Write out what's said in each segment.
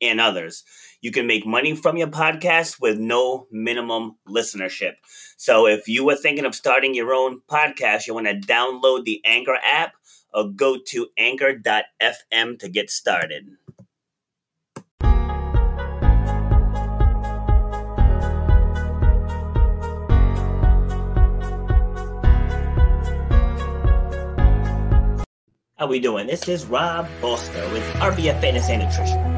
and others. You can make money from your podcast with no minimum listenership. So if you were thinking of starting your own podcast, you want to download the Anchor app or go to anchor.fm to get started. How we doing? This is Rob Foster with RBF Fitness and Nutrition.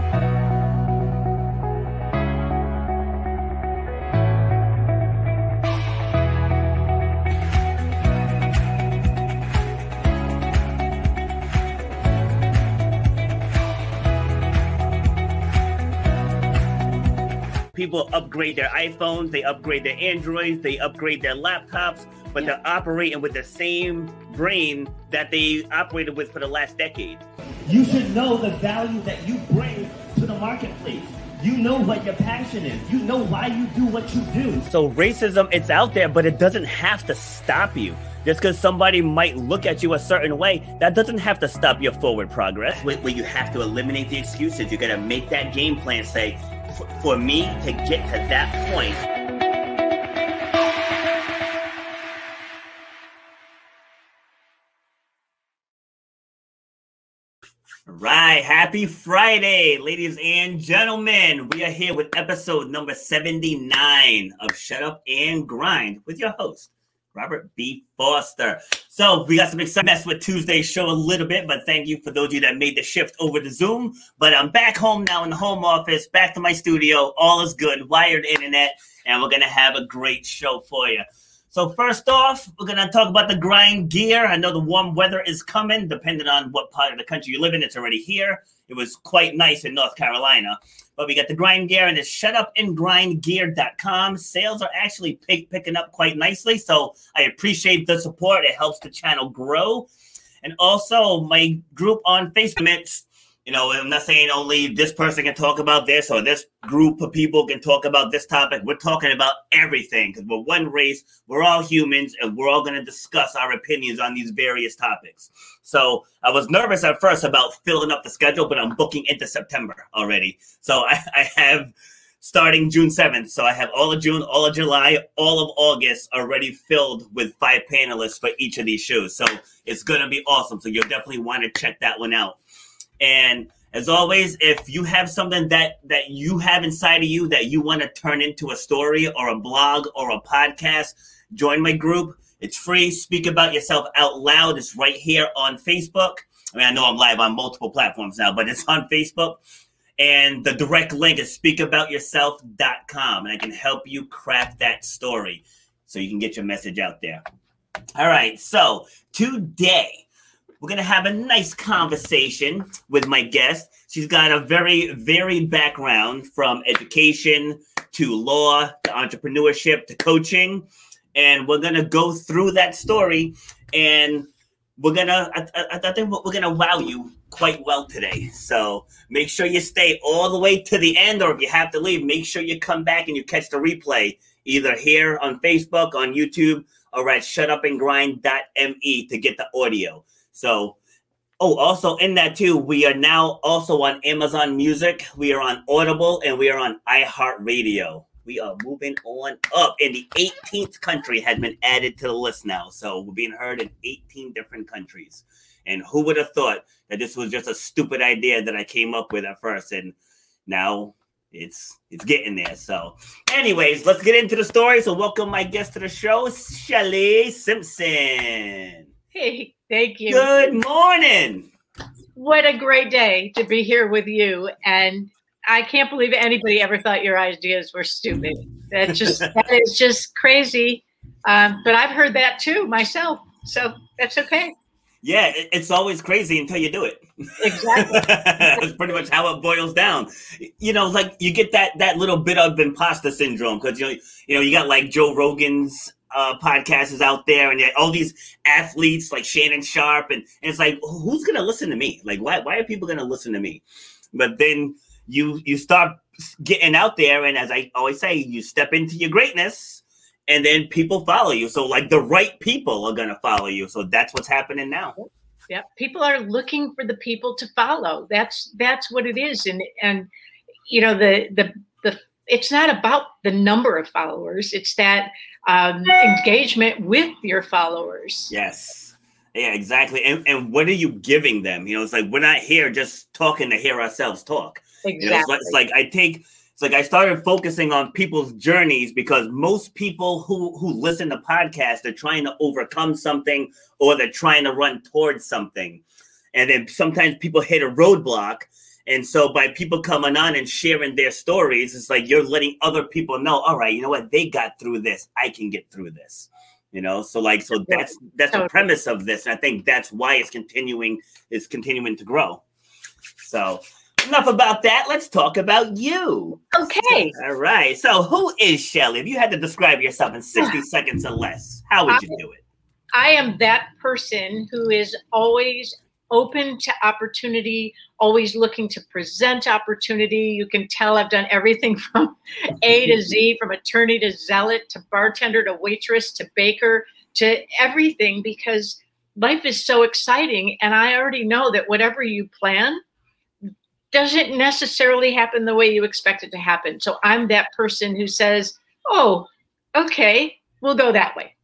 People upgrade their iPhones, they upgrade their Androids, they upgrade their laptops, but they're operating with the same brain that they operated with for the last decade. You should know the value that you bring to the marketplace. You know what your passion is. You know why you do what you do. So racism, it's out there, but it doesn't have to stop you. Just because somebody might look at you a certain way, that doesn't have to stop your forward progress. Where, where you have to eliminate the excuses. You got to make that game plan. Say, for me to get to that point. Right. Happy Friday, ladies and gentlemen. We are here with episode number 79 of Shut Up and Grind with your host, Robert B. Foster. So we got some excitement mess with Tuesday's show a little bit, but thank you for those of you that made the shift over to Zoom. But I'm back home now in the home office, back to my studio. All is good, wired internet, and we're gonna have a great show for you. So first off, we're gonna talk about the grind gear. I know the warm weather is coming, depending on what part of the country you live in. It's already here. It was quite nice in North Carolina. But we got the grind gear and it's shutupandgrindgear.com. Sales are actually pick, picking up quite nicely. So I appreciate the support. It helps the channel grow. And also my group on Facebook you know, I'm not saying only this person can talk about this or this group of people can talk about this topic. We're talking about everything because we're one race, we're all humans, and we're all going to discuss our opinions on these various topics. So I was nervous at first about filling up the schedule, but I'm booking into September already. So I, I have starting June 7th. So I have all of June, all of July, all of August already filled with five panelists for each of these shows. So it's going to be awesome. So you'll definitely want to check that one out. And as always, if you have something that that you have inside of you that you want to turn into a story or a blog or a podcast, join my group. It's free. Speak about yourself out loud. It's right here on Facebook. I mean, I know I'm live on multiple platforms now, but it's on Facebook. And the direct link is speakaboutyourself.com. And I can help you craft that story so you can get your message out there. All right. So today, we're going to have a nice conversation with my guest. She's got a very varied background from education to law to entrepreneurship to coaching. And we're going to go through that story and we're going to, I, think we're going to wow you quite well today. So make sure you stay all the way to the end, or if you have to leave, make sure you come back and you catch the replay either here on Facebook, on YouTube, or at shutupandgrind.me to get the audio. So, oh, also in that too, we are now also on Amazon Music. We are on Audible and we are on iHeartRadio. We are moving on up, and the 18th country has been added to the list now. So we're being heard in 18 different countries. And who would have thought that this was just a stupid idea that I came up with at first, and now it's it's getting there. So, anyways, let's get into the story. So, welcome my guest to the show, Shelly Simpson. Hey, thank you. Good morning. What a great day to be here with you. And I can't believe anybody ever thought your ideas were stupid. That's just that is just crazy. Um, but I've heard that too myself. So that's okay. Yeah, it's always crazy until you do it. Exactly. That's pretty much how it boils down. You know, like you get that that little bit of imposter syndrome because you know you know you got like Joe Rogan's uh, podcast is out there, and all these athletes like Shannon Sharpe. and, and it's like who's gonna listen to me? Like why why are people gonna listen to me? But then you you start getting out there, and as I always say, you step into your greatness and then people follow you. So like the right people are gonna follow you. So that's what's happening now. Yeah, people are looking for the people to follow. That's that's what it is, and and you know the the the it's not about the number of followers. It's that um, engagement with your followers. Yes. Yeah, exactly. And, and what are you giving them? You know, it's like we're not here just talking to hear ourselves talk. Exactly. You know, it's, like, it's like I take it's like I started focusing on people's journeys because most people who who listen to podcasts are trying to overcome something or they're trying to run towards something. And then sometimes people hit a roadblock. And so by people coming on and sharing their stories, it's like you're letting other people know, all right, you know what, they got through this. I can get through this. You know, so like so that's that's the premise of this. And I think that's why it's continuing, it's continuing to grow. So enough about that. Let's talk about you. Okay. All right. So, who is Shelly? If you had to describe yourself in 60 seconds or less, how would you um, do it? I am that person who is always open to opportunity, always looking to present opportunity. You can tell I've done everything from A to Z, from attorney to zealot to bartender to waitress to baker to everything because life is so exciting. And I already know that whatever you plan, doesn't necessarily happen the way you expect it to happen. So I'm that person who says, "Oh, okay, we'll go that way."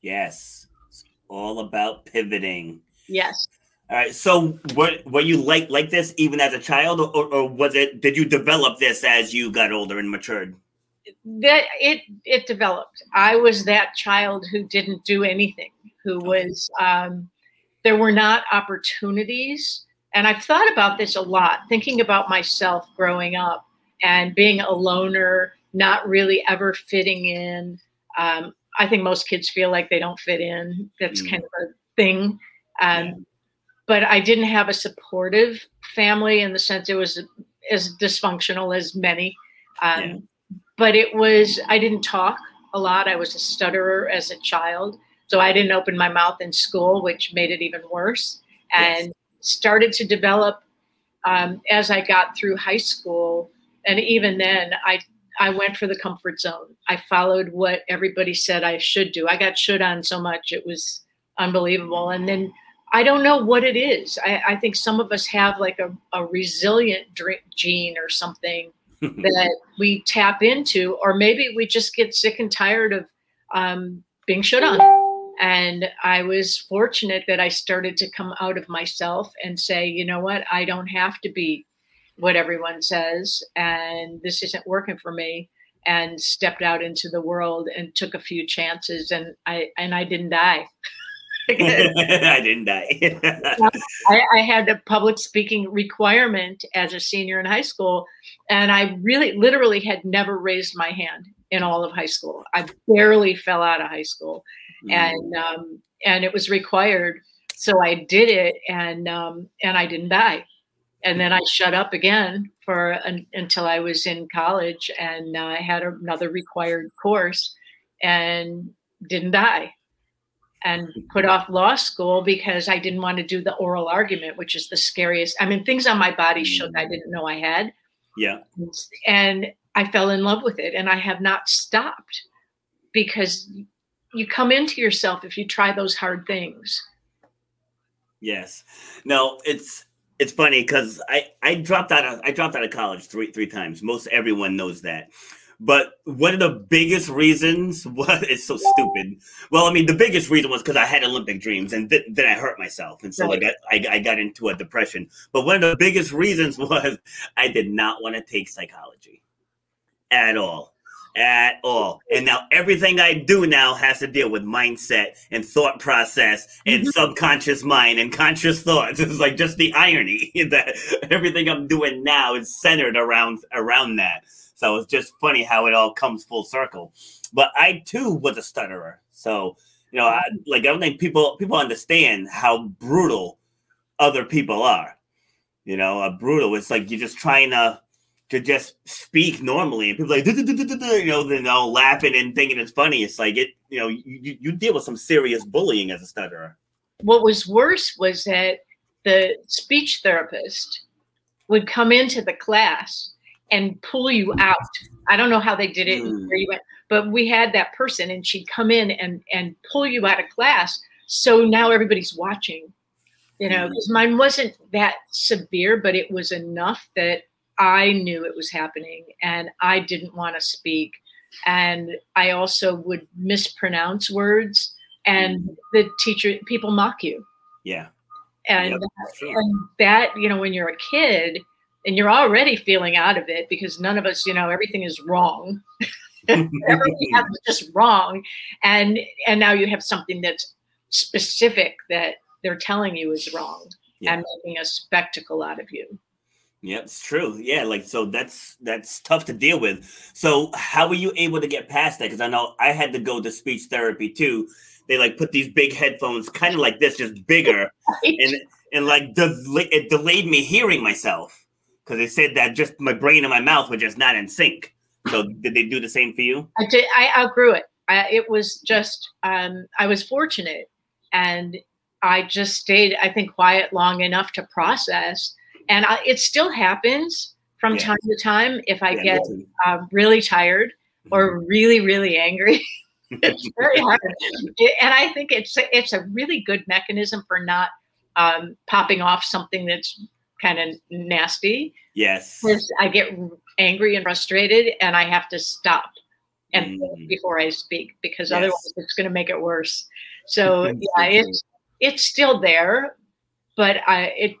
Yes, it's all about pivoting. Yes. All right. So, were were you like like this even as a child, or, or was it? Did you develop this as you got older and matured? That it it developed. I was that child who didn't do anything. Who was um, there were not opportunities and I've thought about this a lot, thinking about myself growing up and being a loner, not really ever fitting in. Um, I think most kids feel like they don't fit in. That's mm. kind of a thing. Um. But I didn't have a supportive family in the sense it was as dysfunctional as many. Um, yeah. But it was, I didn't talk a lot. I was a stutterer as a child. So I didn't open my mouth in school, which made it even worse. And yes started to develop um, as I got through high school. And even then, I I went for the comfort zone. I followed what everybody said I should do. I got should on so much it was unbelievable. And then I don't know what it is. I, I think some of us have like a, a resilient drink gene or something that we tap into, or maybe we just get sick and tired of um, being shut on. And I was fortunate that I started to come out of myself and say, you know what, I don't have to be what everyone says, and this isn't working for me. And stepped out into the world and took a few chances, and I and I didn't die. I didn't die. I, I, had a public speaking requirement as a senior in high school, and I really, literally, had never raised my hand in all of high school. I barely fell out of high school, mm. and um, and it was required. So I did it, and um, and I didn't die. And then I shut up again for an, until I was in college, and uh, I had another required course, and didn't die. And put off law school because I didn't want to do the oral argument, which is the scariest. I mean, things on my body shook I didn't know I had. Yeah. And I fell in love with it, and I have not stopped because you come into yourself if you try those hard things. Yes. No, it's it's funny because I I dropped out of I dropped out of college three three times. Most everyone knows that. But one of the biggest reasons was it's so stupid. Well, I mean, the biggest reason was because I had Olympic dreams, and th- then I hurt myself, and so right. like I, I got into a depression. But one of the biggest reasons was I did not want to take psychology at all at all. And now everything I do now has to deal with mindset and thought process and mm-hmm. subconscious mind and conscious thoughts. It's like just the irony that everything I'm doing now is centered around around that. So it's just funny how it all comes full circle. But I too was a stutterer. So You know, I, like I don't think people people understand how brutal other people are. You know, a brutal. It's like you're just trying to to just speak normally, and people like you know they're all laughing and thinking it's funny. It's like it. You know, you, you deal with some serious bullying as a stutterer. What was worse was that the speech therapist would come into the class and pull you out. I don't know how they did it mm. where you went, but we had that person and she'd come in and and pull you out of class. So now everybody's watching, you know, because mm. mine wasn't that severe, but it was enough that I knew it was happening and I didn't want to speak. And I also would mispronounce words and mm. the teacher, people mock you. Yeah. And, yep, and that, you know, when you're a kid and you're already feeling out of it because none of us, you know, everything is wrong. everything is just wrong. And and now you have something that's specific that they're telling you is wrong yeah. and making a spectacle out of you. Yeah, it's true. Yeah, like so that's that's tough to deal with. So how were you able to get past that? Because I know I had to go to speech therapy too they like put these big headphones, kind of like this, just bigger, and and like de- it delayed me hearing myself because they said that just my brain and my mouth were just not in sync. So did they do the same for you? I did. I outgrew it. I, it was just um, I was fortunate, and I just stayed, I think, quiet long enough to process. And I, it still happens from yeah. time to time if I yeah, get uh, really tired or mm-hmm. really, really angry. it's very hard, and I think it's it's a really good mechanism for not um, popping off something that's kind of nasty. Yes, because I get angry and frustrated, and I have to stop and mm. before I speak because yes. otherwise it's going to make it worse. So yeah, it's it's still there, but I it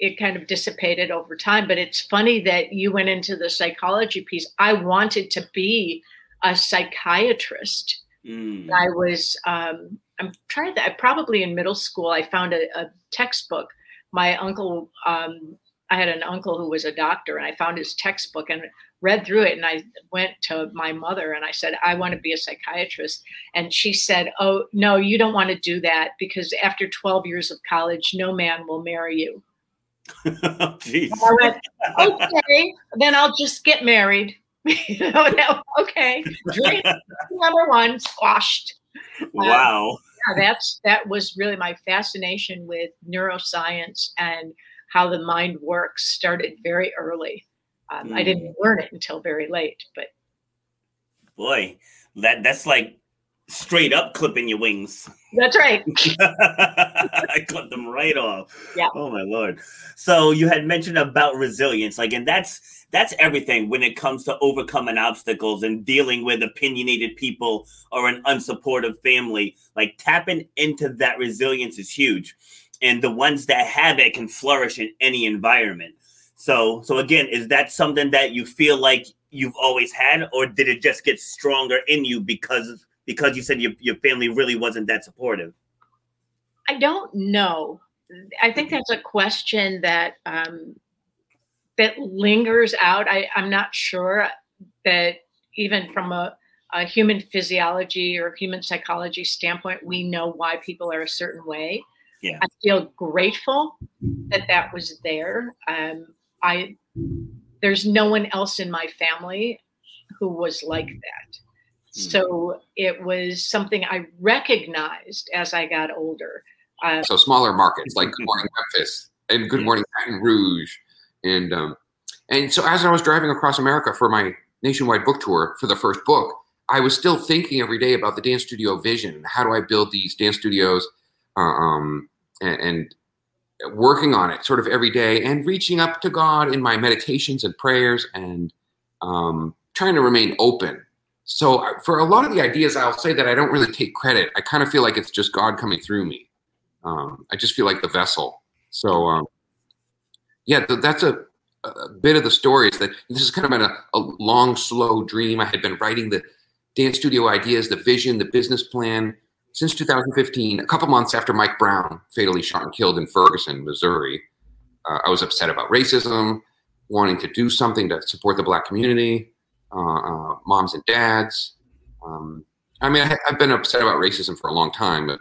it kind of dissipated over time. But it's funny that you went into the psychology piece. I wanted to be a psychiatrist. Mm. I was, um, I'm trying to, I probably in middle school, I found a, a textbook. My uncle, um, I had an uncle who was a doctor, and I found his textbook and read through it. And I went to my mother and I said, I want to be a psychiatrist. And she said, Oh, no, you don't want to do that because after 12 years of college, no man will marry you. oh, I went, okay, then I'll just get married. you know, okay, dream number one squashed. Wow. Um, yeah, that's that was really my fascination with neuroscience and how the mind works. Started very early. Um, mm. I didn't mm. learn it until very late, but boy, that that's like straight up clipping your wings. That's right. I clipped them right off. Yeah. Oh my lord. So you had mentioned about resilience, like, and that's that's everything when it comes to overcoming obstacles and dealing with opinionated people or an unsupportive family. Like tapping into that resilience is huge, and the ones that have it can flourish in any environment. So, so again, is that something that you feel like you've always had, or did it just get stronger in you because because you said your, your family really wasn't that supportive? I don't know. I think that's a question that um, that lingers out. I, I'm not sure that even from a, a human physiology or human psychology standpoint, we know why people are a certain way. Yeah. I feel grateful that that was there. Um, I there's no one else in my family who was like that. Hmm. So it was something I recognized as I got older. Uh, so smaller markets like Good Morning Memphis and Good Morning Baton Rouge, and um, and so as I was driving across America for my nationwide book tour for the first book, I was still thinking every day about the dance studio vision. How do I build these dance studios, uh, um, and, and working on it sort of every day, and reaching up to God in my meditations and prayers, and um, trying to remain open so uh, for a lot of the ideas, I'll say that I don't really take credit. I kind of feel like it's just God coming through me. Um, I just feel like the vessel. So um, yeah, th- that's a, a, bit of the story. Is that this is kind of been a, a long, slow dream. I had been writing the dance studio ideas, the vision, the business plan since 2015. A couple months after Mike Brown fatally shot and killed in Ferguson, Missouri, uh, I was upset about racism, wanting to do something to support the black community. Uh, uh, moms and dads. Um, I mean, I, have been upset about racism for a long time, but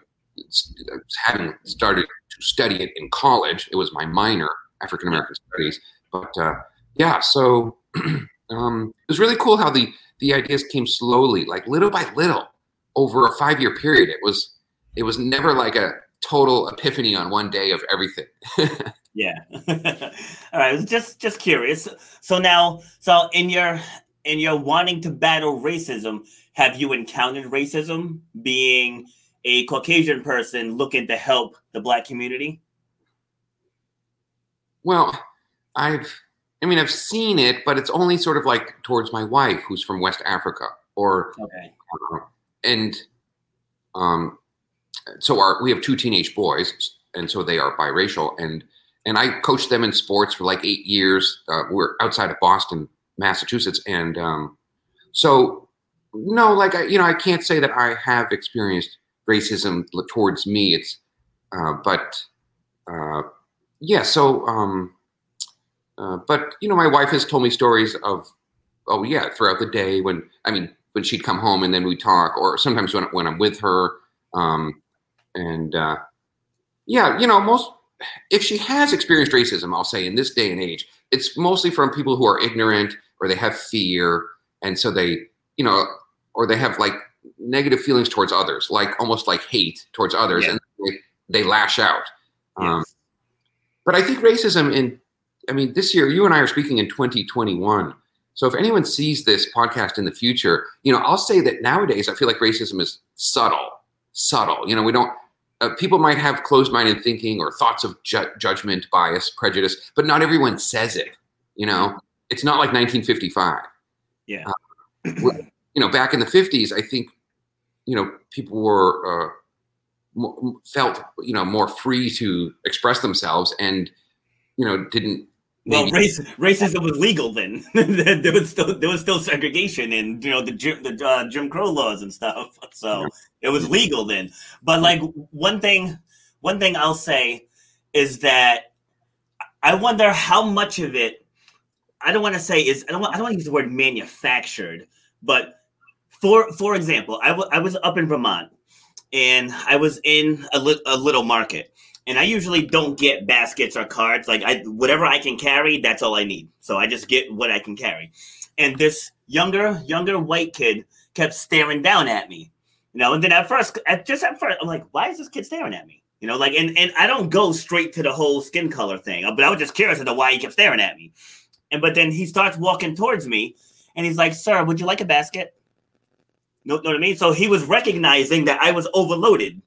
having started to study it in college, it was my minor, African American Studies. But uh, yeah, so um, it was really cool how the the ideas came slowly, like little by little, over a five year period. It was it was never like a total epiphany on one day of everything. yeah. All right. I was just just curious. So now, so in your in your wanting to battle racism, have you encountered racism being a Caucasian person looking to help the black community? Well, I've I mean I've seen it, but it's only sort of like towards my wife who's from West Africa or okay. Uh, and um so our we have two teenage boys and so they are biracial and and I coached them in sports for like 8 years. Uh, we're outside of Boston, Massachusetts and um so no, like I, you know, I can't say that I have experienced racism towards me. It's, uh, but uh, yeah. So, um, uh, but you know, my wife has told me stories of, oh yeah, throughout the day when I mean when she'd come home and then we talk, or sometimes when when I'm with her, um, and uh, yeah, you know, most if she has experienced racism, I'll say in this day and age, it's mostly from people who are ignorant or they have fear, and so they, you know, or they have like negative feelings towards others, like almost like hate towards others, yeah. and they, they, lash out. Yes. Um, but I think racism in, I mean, this year, you and I are speaking in 2021. So if anyone sees this podcast in the future, you know, I'll say that nowadays I feel like racism is subtle, subtle. You know, we don't, uh, people might have closed-minded thinking or thoughts of ju- judgment, bias, prejudice, but not everyone says it. You know, it's not like 1955. Yeah. Uh, you know, back in the 50s, I think you know, people were uh, felt you know more free to express themselves and you know didn't. Well, race, racism was legal then. there was still there was still segregation and you know the Jim, the uh, Jim Crow laws and stuff. So it was legal then. But like one thing, one thing I'll say is that I wonder how much of it. I don't want to say is I don't want, I don't want to use the word manufactured, but for for example, I, w- I was up in Vermont and I was in a, li- a little market and I usually don't get baskets or cards. Like I, whatever I can carry, that's all I need. So I just get what I can carry. And this younger, younger white kid kept staring down at me, you know. And then at first, at just at first, I'm like, why is this kid staring at me? You know, like, and and I don't go straight to the whole skin color thing, but I was just curious as to why he kept staring at me. And but then he starts walking towards me, and he's like, "Sir, would you like a basket?" Know, know what I mean? So he was recognizing that I was overloaded.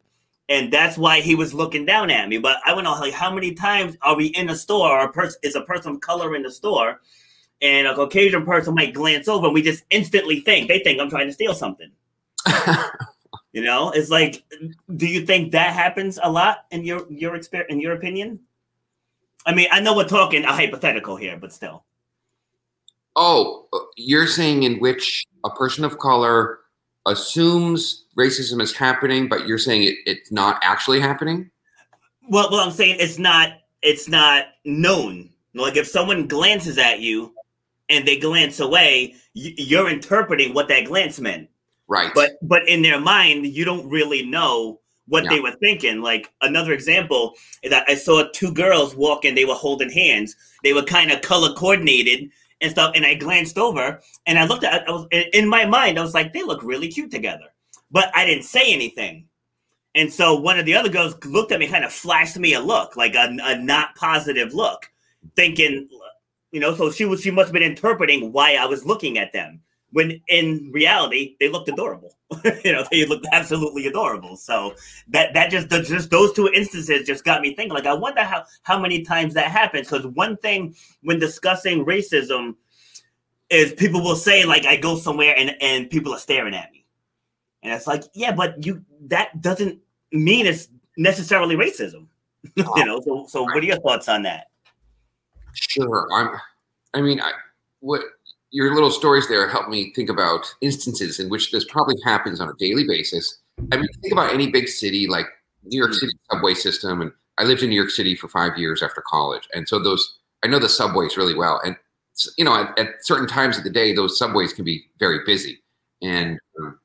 And that's why he was looking down at me. But I don't know like how many times are we in a store or a person is a person of color in the store and a Caucasian person might glance over and we just instantly think they think I'm trying to steal something. you know, it's like, do you think that happens a lot in your your experience in your opinion? I mean, I know we're talking a hypothetical here, but still. Oh, uh, you're saying in which a person of color assumes racism is happening, but you're saying it, it's not actually happening? Well, well, I'm saying it's not it's not known. Like if someone glances at you and they glance away, you're interpreting what that glance meant. Right. But but in their mind, you don't really know what yeah. they were thinking. Like another example is that I saw two girls walking, they were holding hands. They were kind of color coordinated and stuff. And I glanced over and I looked at I was in my mind, I was like, they look really cute together. But I didn't say anything. And so one of the other girls looked at me, kind of flashed me a look, like a, a not positive look, thinking, you know, so she was she must have been interpreting why I was looking at them. When in reality, they looked adorable. you know, they looked absolutely adorable. So that that just just those two instances just got me thinking. Like, I wonder how how many times that happens. Because one thing when discussing racism is people will say like, I go somewhere and and people are staring at me, and it's like, yeah, but you that doesn't mean it's necessarily racism. you know. So so what are your thoughts on that? Sure, I'm. I mean, I what your little stories there help me think about instances in which this probably happens on a daily basis. I mean, think about any big city like New York City subway system, and I lived in New York City for five years after college, and so those I know the subways really well, and you know at, at certain times of the day those subways can be very busy, and um,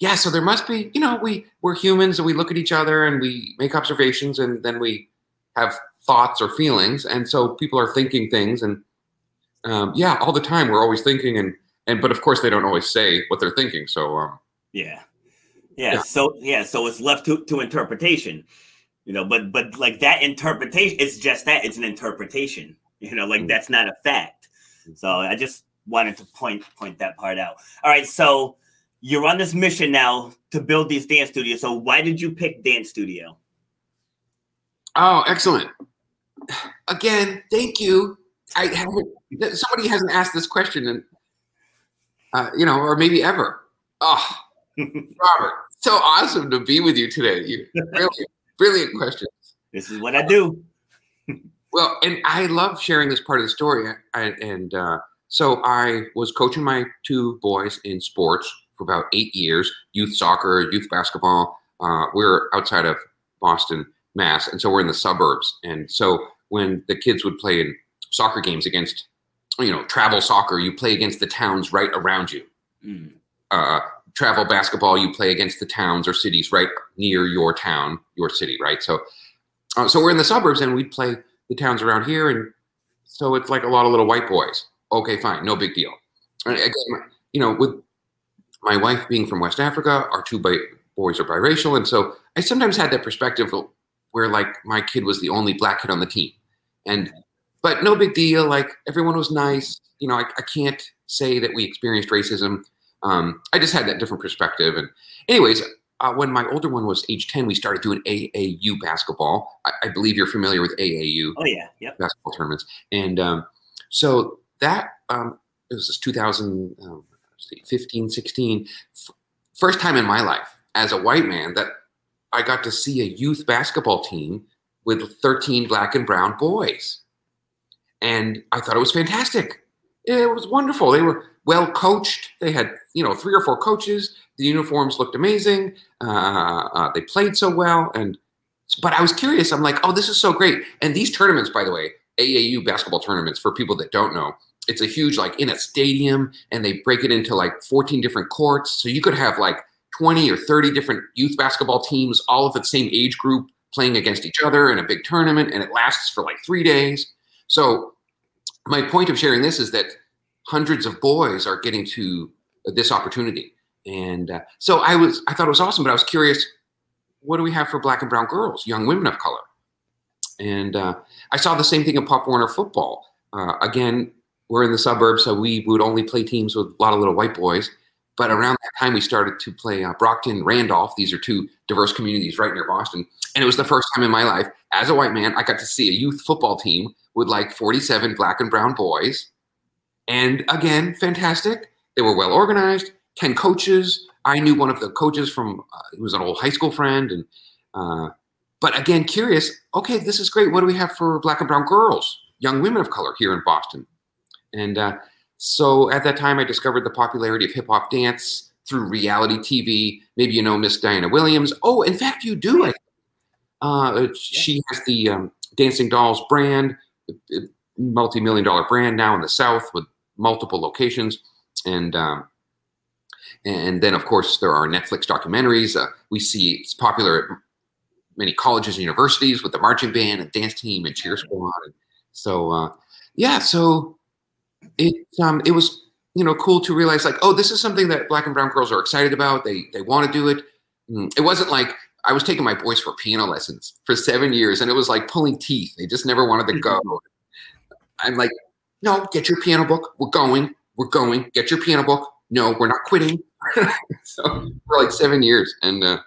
yeah, so there must be, you know, we we're humans and we look at each other and we make observations and then we have thoughts or feelings, and so people are thinking things and um, yeah, all the time we're always thinking and and but of course they don't always say what they're thinking. So um, Yeah. Yeah. Yeah. So yeah, so it's left to, to interpretation. You know, but but like that interpretation, it's just that, it's an interpretation. You know, like Mm. that's not a fact. So I just wanted to point point that part out. All right, so you're on this mission now to build these dance studios. So why did you pick dance studio? Oh, excellent. Again, thank you. I haven't, somebody hasn't asked this question and uh, you know, or maybe ever. Oh, Robert, so awesome to be with you today. You brilliant, brilliant question. This is what I do. Well, and I love sharing this part of the story. I, and uh, so I was coaching my two boys in sports for about eight years youth soccer, youth basketball. Uh, we're outside of Boston, Mass. And so we're in the suburbs. And so when the kids would play in soccer games against, you know, travel soccer, you play against the towns right around you. Mm. Uh, travel basketball, you play against the towns or cities right near your town, your city, right? So, uh, so we're in the suburbs and we'd play the towns around here, and so it's like a lot of little white boys. Okay, fine, no big deal. And again, you know, with my wife being from West Africa, our two bi- boys are biracial, and so I sometimes had that perspective where like my kid was the only black kid on the team, and but no big deal. Like everyone was nice. You know, I, I can't say that we experienced racism. Um, I just had that different perspective. And anyways, uh, when my older one was age 10, we started doing AAU basketball. I, I believe you're familiar with AAU Oh yeah, yep. basketball tournaments. And um, so that um, it was 2015, 16, f- first time in my life as a white man that I got to see a youth basketball team with 13 black and brown boys. And I thought it was fantastic. It was wonderful. They were well coached. They had, you know, three or four coaches. The uniforms looked amazing. Uh, uh, they played so well. And but I was curious. I'm like, oh, this is so great. And these tournaments, by the way, AAU basketball tournaments, for people that don't know, it's a huge like in a stadium, and they break it into like 14 different courts. So you could have like 20 or 30 different youth basketball teams, all of the same age group, playing against each other in a big tournament, and it lasts for like three days. So my point of sharing this is that hundreds of boys are getting to this opportunity, and uh, so I was I thought it was awesome, but I was curious, what do we have for black and brown girls, young women of color? And uh, I saw the same thing in Pop Warner football. Uh, again, we're in the suburbs, so we would only play teams with a lot of little white boys. But around that time, we started to play uh, Brockton, Randolph. These are two diverse communities right near Boston. And it was the first time in my life, as a white man, I got to see a youth football team with like 47 black and brown boys. And again, fantastic. They were well organized, 10 coaches. I knew one of the coaches from, uh, he was an old high school friend. And, uh, but again, curious, okay, this is great. What do we have for black and brown girls, young women of color here in Boston? And uh, so at that time, I discovered the popularity of hip hop dance through reality TV. Maybe you know Miss Dianna Williams. Oh, in fact, you do. Uh, she has the um, Dancing Dolls brand, multi million dollar brand now in the South with multiple locations. And um, and then, of course, there are Netflix documentaries. Uh, we see it's popular at many colleges and universities with the marching band and dance team and cheer squad. And so, uh, yeah, so it um, it was you know cool to realize like, oh, this is something that black and brown girls are excited about. They they want to do it. Mm, It wasn't like I was taking my boys for piano lessons for seven years, and it was like pulling teeth. They just never wanted to go. I'm like, no, get your piano book. We're going. We're going. Get your piano book. No, we're not quitting. so for like seven years, and uh,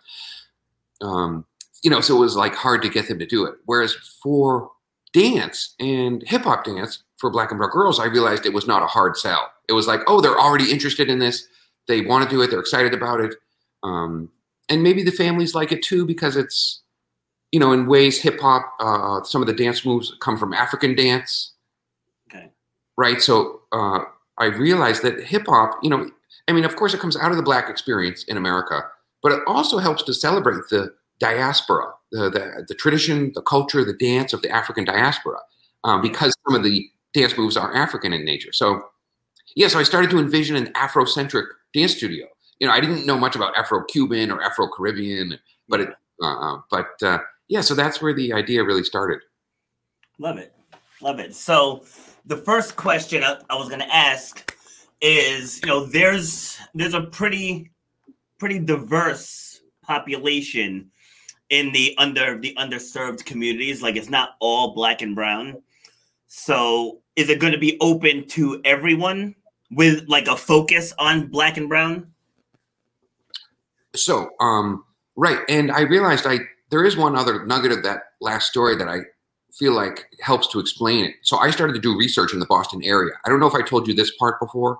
um, you know, so it was like hard to get them to do it. Whereas for dance and hip hop dance for black and brown girls, I realized it was not a hard sell. It was like, oh, they're already interested in this. They want to do it. They're excited about it. Um, and maybe the families like it too because it's, you know, in ways hip hop. Uh, some of the dance moves come from African dance, Okay. right? So uh, I realized that hip hop, you know, I mean, of course, it comes out of the black experience in America, but it also helps to celebrate the diaspora, the the, the tradition, the culture, the dance of the African diaspora, um, because some of the dance moves are African in nature. So, yeah, so I started to envision an Afrocentric dance studio, you know, I didn't know much about Afro-Cuban or Afro-Caribbean, but it, uh, but uh, yeah, so that's where the idea really started. Love it, love it. So the first question I, I was going to ask is, you know, there's there's a pretty pretty diverse population in the under the underserved communities. Like it's not all black and brown. So is it going to be open to everyone with like a focus on black and brown? So, um, right, and I realized I there is one other nugget of that last story that I feel like helps to explain it. So I started to do research in the Boston area. I don't know if I told you this part before.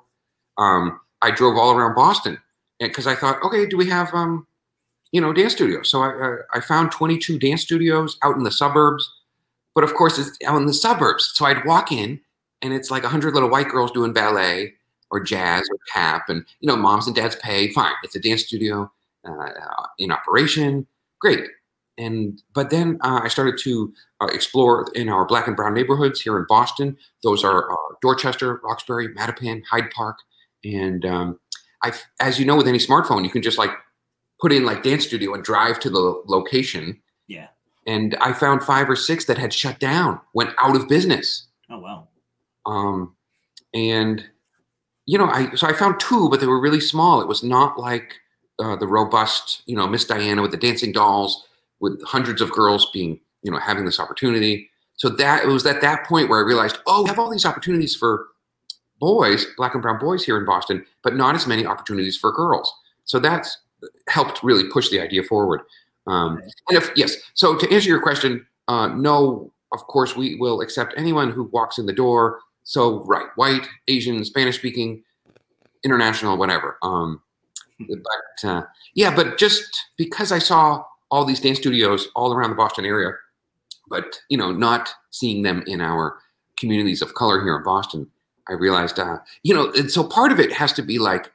Um, I drove all around Boston because I thought, okay, do we have um, you know dance studios? So I, I found 22 dance studios out in the suburbs, but of course it's out in the suburbs. So I'd walk in and it's like 100 little white girls doing ballet or jazz or tap, and you know moms and dads pay. Fine, it's a dance studio uh, in operation. Great and but then uh, I started to uh, explore in our black and brown neighborhoods here in Boston. Those are uh, Dorchester, Roxbury, Mattapan, Hyde Park, and um, I, as you know, with any smartphone, you can just like put in like dance studio and drive to the location. Yeah. And I found five or six that had shut down, went out of business. Oh wow. Um, and you know, I so I found two, but they were really small. It was not like uh, the robust, you know, Miss Dianna with the dancing dolls with hundreds of girls being, you know, having this opportunity. So that it was at that point where I realized, oh, we have all these opportunities for boys, black and brown boys here in Boston, but not as many opportunities for girls. So that's helped really push the idea forward. Um, and if yes, so to answer your question, uh, no, of course we will accept anyone who walks in the door. So right, white, Asian, Spanish speaking, international, whatever. Um, but uh, yeah, but just because I saw all these dance studios all around the Boston area, but you know, not seeing them in our communities of color here in Boston, I realized, uh, you know, and so part of it has to be like,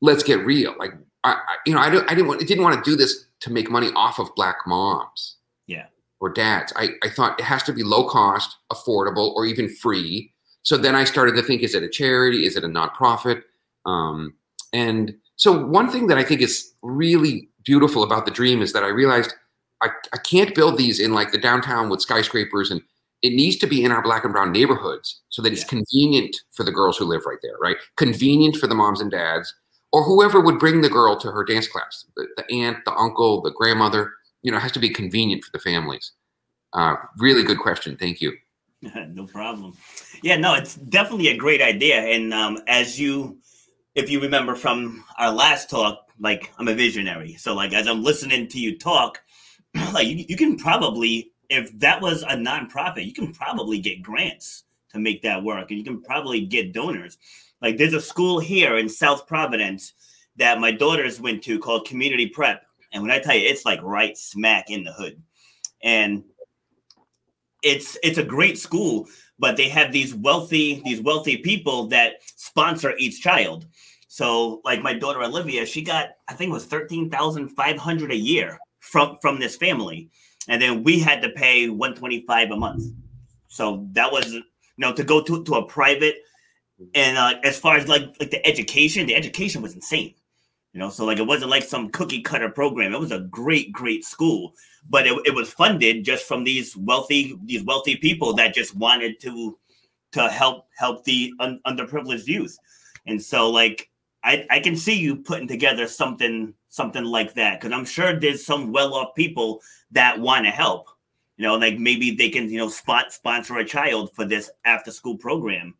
let's get real. Like, I, I you know, I, don't, I didn't want, I didn't want to do this to make money off of black moms, yeah, or dads. I, I thought it has to be low cost, affordable, or even free. So then I started to think: Is it a charity? Is it a nonprofit? Um, and so one thing that I think is really beautiful about the dream is that I realized I, I can't build these in like the downtown with skyscrapers and it needs to be in our black and brown neighborhoods so that it's convenient for the girls who live right there, right? Convenient for the moms and dads or whoever would bring the girl to her dance class, the, the aunt, the uncle, the grandmother, you know, has to be convenient for the families. Uh, really good question. Thank you. no problem. Yeah, no, it's definitely a great idea. And um, as you, if you remember from our last talk, like I'm a visionary. So like as I'm listening to you talk, like you, you can probably if that was a nonprofit, you can probably get grants to make that work, and you can probably get donors. Like there's a school here in South Providence that my daughters went to called Community Prep, and when I tell you, it's like right smack in the hood, and it's it's a great school, but they have these wealthy these wealthy people that sponsor each child. So like my daughter Olivia, she got I think it was thirteen thousand five hundred a year from from this family, and then we had to pay one twenty five a month. So that was you know to go to to a private, and uh, as far as like like the education, the education was insane. You know, so like it wasn't like some cookie cutter program. It was a great, great school, but it, it was funded just from these wealthy these wealthy people that just wanted to to help help the un, underprivileged youth. And so like I, I can see you putting together something something like that because I'm sure there's some well-off people that want to help. You know, like maybe they can you know spot sponsor a child for this after-school program.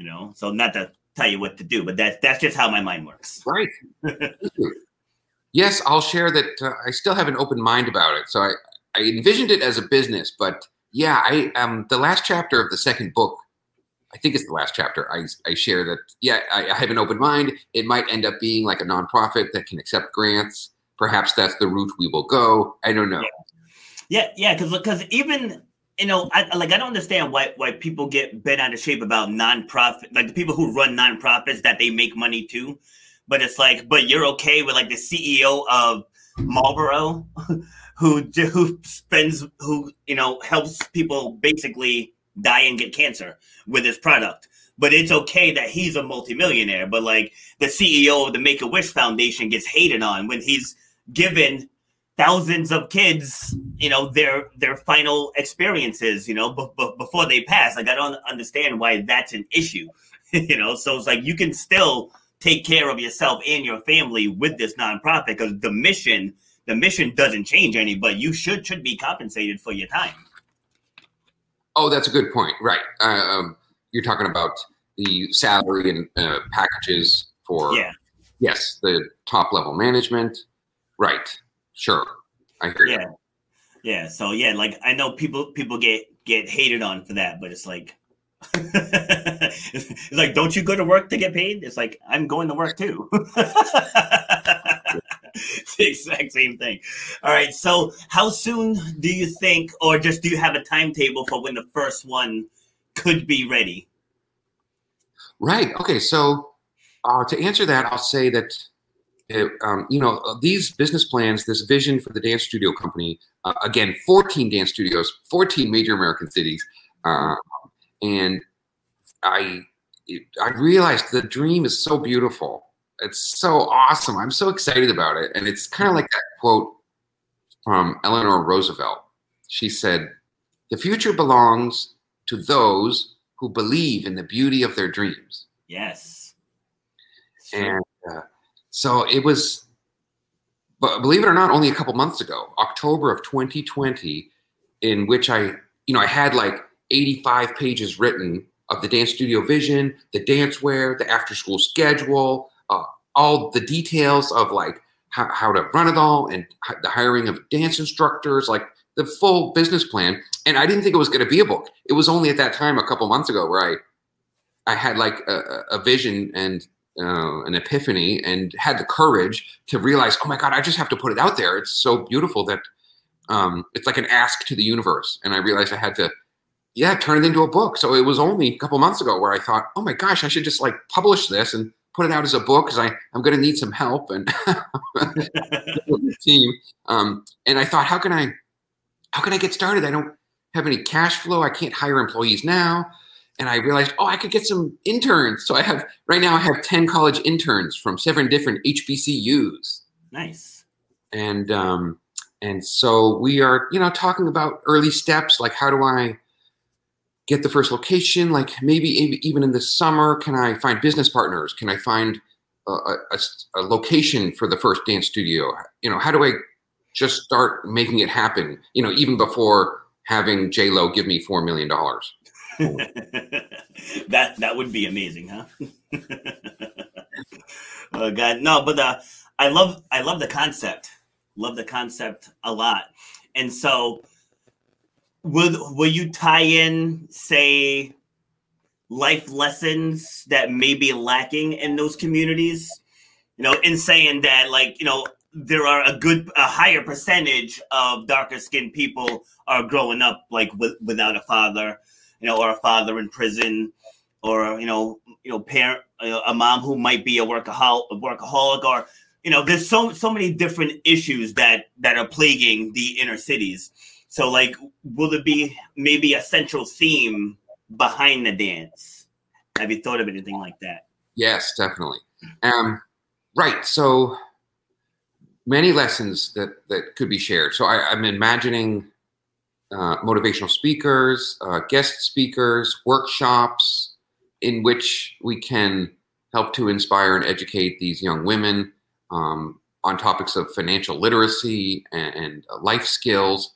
You know, so not to tell you what to do, but that's that's just how my mind works. Right. yes, I'll share that. Uh, I still have an open mind about it. So I I envisioned it as a business, but yeah, I um the last chapter of the second book I think it's the last chapter. I, I share that, yeah, I, I, have an open mind. It might end up being like a nonprofit that can accept grants. Perhaps that's the route we will go. I don't know. Yeah, yeah, because because even you know, I like I don't understand why why people get bent out of shape about nonprofit, like the people who run nonprofits that they make money too. But it's like, but you're okay with like the CEO of Marlboro, who who spends who you know helps people basically die and get cancer with his product. But it's okay that he's a multimillionaire. But like the CEO of the Make a Wish Foundation gets hated on when he's given thousands of kids, you know, their their final experiences, you know, b- b- before they pass. Like I don't understand why that's an issue, you know. So it's like you can still take care of yourself and your family with this nonprofit because the mission the mission doesn't change any, but you should should be compensated for your time. Oh, that's a good point. Right. Uh, um, you're talking about the salary and uh, packages for Yeah. yes, the top level management. Right. Sure. I hear you. Yeah. Yeah. So yeah, like I know people people get get hated on for that, but it's like it's like, don't you go to work to get paid? It's like I'm going to work too. it's the exact same thing. All right. So how soon do you think, or just do you have a timetable for when the first one could be ready? Right. Okay. So uh, to answer that, I'll say that uh, um, you know uh, these business plans, this vision for the dance studio company. Uh, again, 14 dance studios, 14 major American cities, uh, and I I realized the dream is so beautiful. It's so awesome. I'm so excited about it, and it's kind of like that quote from Eleanor Roosevelt. She said, "The future belongs to those who believe in the beauty of their dreams." Yes. And so it was, but believe it or not, only a couple months ago, October of 2020, in which I, you know, I had like 85 pages written of the dance studio vision, the dance wear, the after school schedule, uh, all the details of like how, how to run it all and the hiring of dance instructors, like the full business plan. And I didn't think it was going to be a book. It was only at that time, a couple months ago, where I, I had like a, a a vision and uh, an epiphany and had the courage to realize, oh my God, I just have to put it out there. It's so beautiful that um, it's like an ask to the universe. And I realized I had to, yeah, turn it into a book. So it was only a couple months ago where I thought, oh my gosh, I should just like publish this and put it out as a book because I'm going to need some help and team. Um, and I thought, how can I, how can I get started? I don't have any cash flow. I can't hire employees now and I realized, oh, I could get some interns. So I have right now I have ten college interns from seven different HBCUs, Nice. and um, and so we are, you know, talking about early steps, like how do I get the first location? Like maybe even in the summer, can I find business partners? Can I find a location for the first dance studio? You know, how do I just start making it happen? You know, even before having J Lo give me four million dollars. that that would be amazing, huh? oh God, no, but uh, I love I love the concept. Love the concept a lot, and so will will you tie in say life lessons that may be lacking in those communities? You know, in saying that, like you know, there are a good a higher percentage of darker skinned people are growing up like with, without a father you know, or a father in prison, or you know, you know, parent, a mom who might be a workaholic, a workaholic, or you know, there's so so many different issues that that are plaguing the inner cities. So, like, will there be maybe a central theme behind the dance? Have you thought of anything like that? Yes, definitely. Um, right. So many lessons that that could be shared. So I, I'm imagining uh, motivational speakers, uh, guest speakers, workshops in which we can help to inspire and educate these young women um, on topics of financial literacy and, and life skills.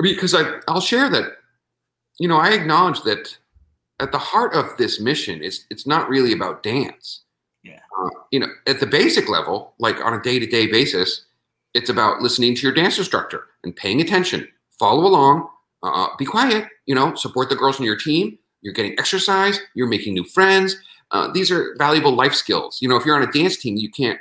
Because I, I'll share that, you know, I acknowledge that at the heart of this mission, it's it's not really about dance. Yeah. Uh, you know, at the basic level, like on a day to day basis, it's about listening to your dance instructor and paying attention, follow along, uh, be quiet. You know, support the girls on your team. You're getting exercise. You're making new friends. Uh, these are valuable life skills. You know, if you're on a dance team, you can't.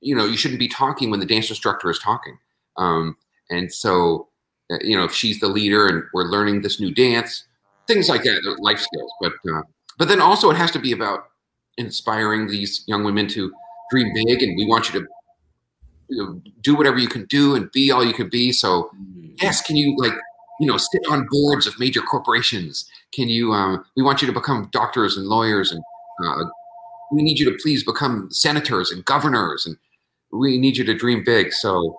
You know, you shouldn't be talking when the dance instructor is talking. Um, and so, uh, you know, if she's the leader and we're learning this new dance, things like that, life skills. But uh, but then also it has to be about inspiring these young women to dream big, and we want you to you know, do whatever you can do and be all you can be. So yes, can you like you know, sit on boards of major corporations? Can you? Um, we want you to become doctors and lawyers, and uh, we need you to please become senators and governors, and we need you to dream big. So,